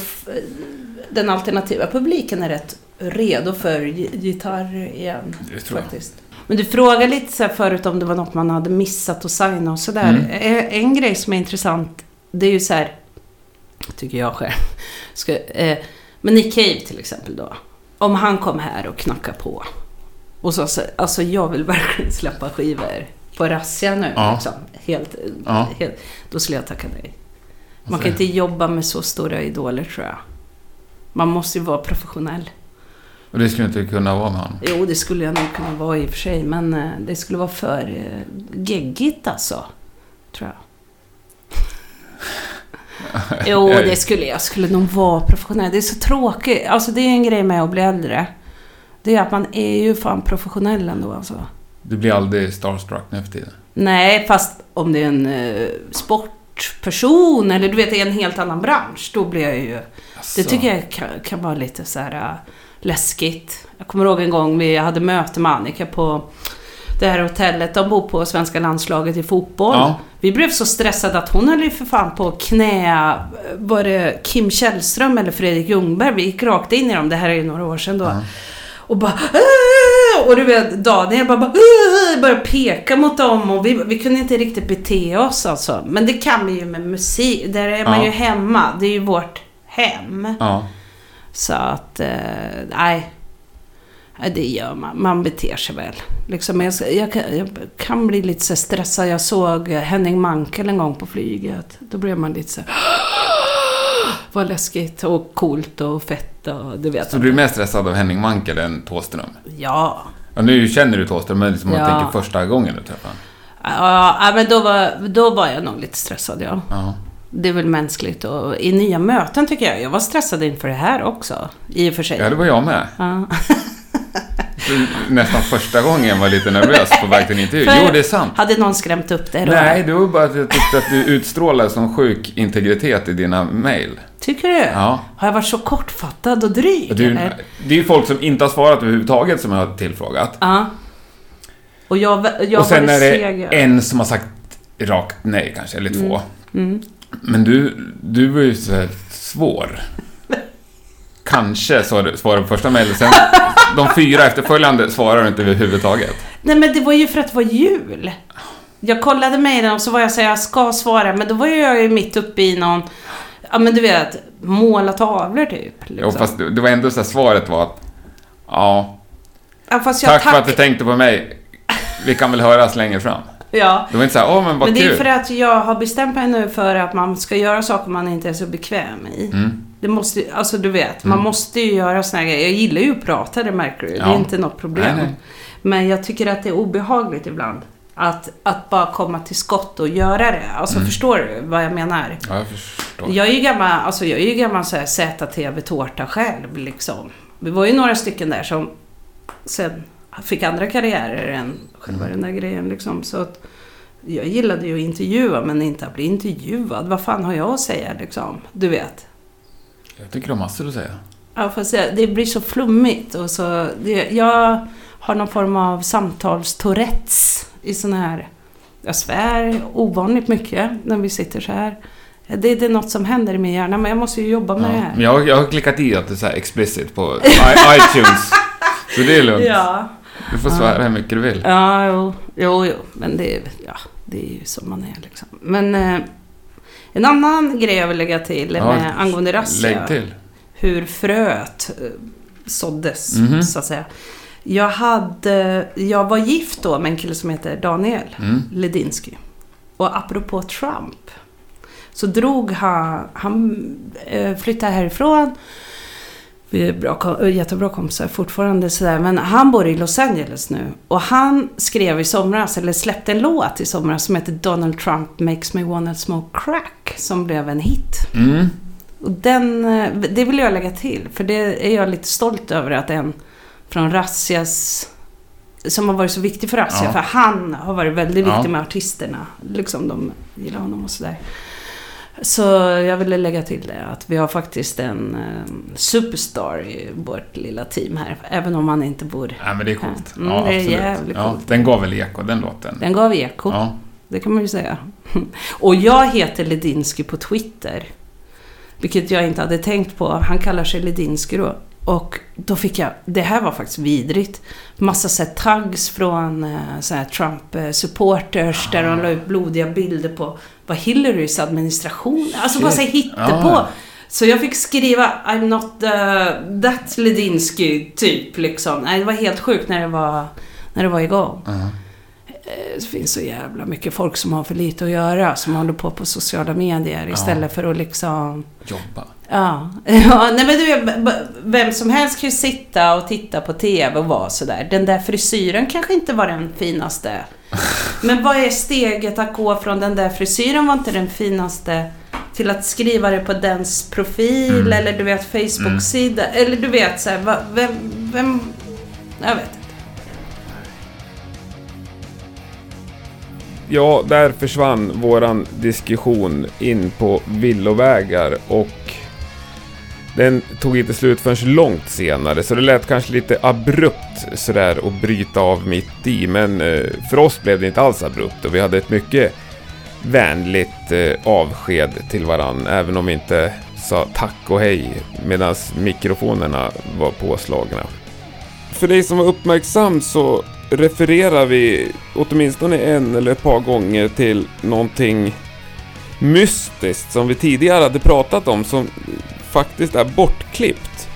den alternativa publiken är rätt redo för gi- gitarr igen. Det tror jag. Faktiskt. Men du frågade lite så här förut om det var något man hade missat att signa och sådär. Mm. En, grej som är intressant, det är ju så här, tycker jag själv. Ska, eh, men Nick Cave till exempel då. Om han kom här och knackade på. Och så alltså jag vill verkligen släppa skivor på razzia nu. Ja. Liksom. Helt, Ja. helt, då skulle jag tacka nej. Man kan inte jobba med så stora idoler tror jag. Man måste ju vara professionell. Och det skulle inte kunna vara med honom. Jo, det skulle jag nog kunna vara i och för sig. Men eh, det skulle vara för eh, geggigt alltså. Tror jag. Jo, det skulle jag. skulle nog vara professionell. Det är så tråkigt. Alltså det är en grej med att bli äldre. Det är att man är ju fan professionell ändå alltså. Du blir aldrig starstruck nu för tiden. Nej, fast om det är en eh, sportperson eller du vet, är en helt annan bransch. Då blir jag ju... Alltså, Det tycker jag kan, kan vara lite så här äh, läskigt. Jag kommer ihåg en gång vi hade möte med Annika på det här hotellet. De bor på svenska landslaget i fotboll. Ja. Vi blev så stressade att hon höll ju för fan på knä... Var det Kim Källström eller Fredrik Ljungberg? Vi gick rakt in i dem. Det här är ju några år sedan då. Ja. Och bara... "Åh!" Och du vet, Daniel bara... bara "Åh!" började peka mot dem och vi, vi kunde inte riktigt bete oss alltså. Men det kan vi ju med musik. Där är man Ja. ju hemma. Det är ju vårt hem. Ja. Så att, eh, nej. Nej, det gör man. Man beter sig väl. Liksom, jag, jag, kan, jag kan bli lite så stressad. Jag såg Henning Mankell en gång på flyget. Då blev man lite så vad läskigt och coolt och fett och du vet. Så du är mer stressad av Henning Mankell än Thåström? Ja. Ja, nu känner du Thåström, men liksom man Ja. tänker första gången du träffar honom. Ja, men då var, då var jag nog lite stressad, ja. Ja. Det är väl mänskligt och i nya möten tycker jag. Jag var stressad inför det här också, i och för sig. ja, det var jag med. Ja. Nästan första gången var jag lite nervös på väg till en intervju. Jo, det är sant. Hade någon skrämt upp dig då? Nej, det var bara att jag tyckte att du utstrålade sån sjuk integritet i dina mejl. Tycker du? Ja. Har jag varit så kortfattad och dryg? Och Du, det är ju folk som inte har svarat överhuvudtaget som jag har tillfrågat. Ja. Och jag, jag och sen är det seg. en som har sagt rakt nej kanske, eller två. Mm. Men du, du var ju så svår. Kanske svarade svarade på första mejlet, sen de fyra efterföljande svarar du inte överhuvudtaget. Nej men det var ju för att det var jul. Jag kollade mejlen och så var jag så här, jag ska svara, men då var jag ju mitt uppe i någon, ja men du vet, måla tavlor typ. Liksom. Jo, fast det det var ändå så här, svaret var att ja, ja, fast jag tack, för att du tänkte på mig. Vi kan väl höras längre fram. Ja. Det var inte så här, åh men vad Men det är för att jag har bestämt mig nu för att man ska göra saker man inte är så bekväm i. Mm. Det måste, alltså du vet, man Mm. måste måste ju göra såna här grejer. Jag gillar ju att prata, det märker du. Det Ja. är inte något problem. Nej, nej. Men jag tycker att det är obehagligt ibland. Att, att bara komma till skott och göra det. Alltså Mm. förstår du vad jag menar? Ja, jag förstår. Jag är ju gammal, alltså jag är ju gammal så här ZTV-tårta själv liksom. Vi var ju några stycken där som sen fick andra karriärer än själva Mm. den där grejen liksom. Så att jag gillade ju att intervjua men inte att bli intervjuad. Vad fan har jag att säga liksom? Du vet. Jag tycker du har massor att säga. Ja, fast jag- det blir så flummigt och så... Det, jag har någon form av samtalstourettes i sån här... Jag svär ovanligt mycket när vi sitter så här. Det, det är något som händer i min hjärna, men jag måste ju jobba med det Ja. här. Men jag, jag har klickat i att det är så här explicit på i- iTunes. Så det är lugnt. Ja, Du får svära hur mycket du vill. ja jo, jo, jo. Men det, är- ja, det är ju som man är liksom. Men eh, en annan grej jag vill lägga till Ja, med, angående razzia. Hur fröet eh, såddes, Mhm. så att säga. Jag, hade, jag var gift då med en kille som heter Daniel Mm. Ledinsky. Och apropå Trump. Så drog han, han eh, flyttade härifrån. Vi är bra, kom- jättebra kompisar fortfarande sådär. Men han bor i Los Angeles nu. Och han skrev i somras, eller släppte en låt i somras som heter Donald Trump makes me wanna smoke crack. Som blev en hit. Mm. Och den, eh, det vill jag lägga till, för det är jag lite stolt över att en från Razzias, som har varit så viktig för Razzia, Ja. för han har varit väldigt viktig Ja. med artisterna. Liksom de gillar honom och sådär. Så jag ville lägga till det, att vi har faktiskt en eh, superstar i vårt lilla team här, även om han inte bor Ja, men det är coolt. Mm, ja, det är absolut. jävligt ja, coolt. Den gav väl eko, den låten. Den gav eko, Ja. det kan man ju säga. Och jag heter Ledinsky på Twitter. Vilket jag inte hade tänkt på. Han kallar sig Ledinsky då. Och då fick jag, det här var faktiskt vidrigt. Massa så här tags från eh, så här Trump-supporters där de la ut blodiga bilder på vad Hillarys administration, alltså bara så Shit. hittepå. Ja. Så jag fick skriva I'm not the, that Ledinsky typ liksom. Nej, det var helt sjukt när det var, när det var igång. Eh, Det finns så jävla mycket folk som har för lite att göra, som håller på på sociala medier istället för att liksom... Jobba. Ja, ja nej men du vem som helst kan ju sitta och titta på TV och vara sådär. Den där frisyren kanske inte var den finaste. Men vad är steget att gå från den där frisyren var inte den finaste till att skriva det på dens profil Mm. eller du vet Facebook-sida. Eller du vet såhär, va- vem, vem... Jag vet inte. Ja, där försvann våran diskussion in på villovägar och den tog inte slut förrän långt senare, så det lät kanske lite abrupt sådär att bryta av mitt i, men eh, för oss blev det inte alls abrupt och vi hade ett mycket vänligt eh, avsked till varann, även om vi inte sa tack och hej medan mikrofonerna var påslagna. För dig som var uppmärksam så refererar vi åtminstone en eller ett par gånger till någonting mystiskt som vi tidigare hade pratat om som faktiskt är bortklippt.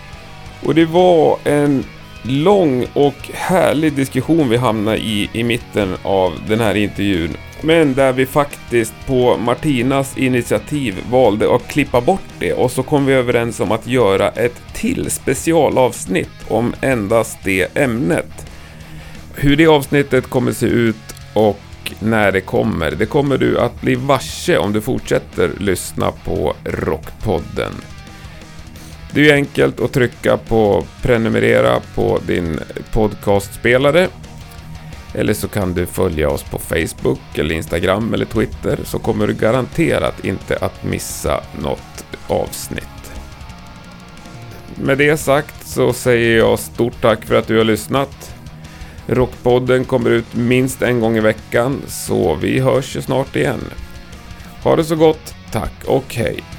Och det var en lång och härlig diskussion vi hamnade i i mitten av den här intervjun Men där vi faktiskt på Martinas initiativ valde att klippa bort det och så kom vi överens om att göra ett till specialavsnitt om endast det ämnet. Hur det avsnittet kommer se ut och när det kommer, det kommer du att bli varse om du fortsätter lyssna på Rockpodden. Det är enkelt att trycka på prenumerera på din podcastspelare. Eller så kan du följa oss på Facebook, eller Instagram eller Twitter så kommer du garanterat inte att missa något avsnitt. Med det sagt så säger jag stort tack för att du har lyssnat. Rockpodden kommer ut minst en gång i veckan så vi hörs ju snart igen. Ha det så gott, tack och hej!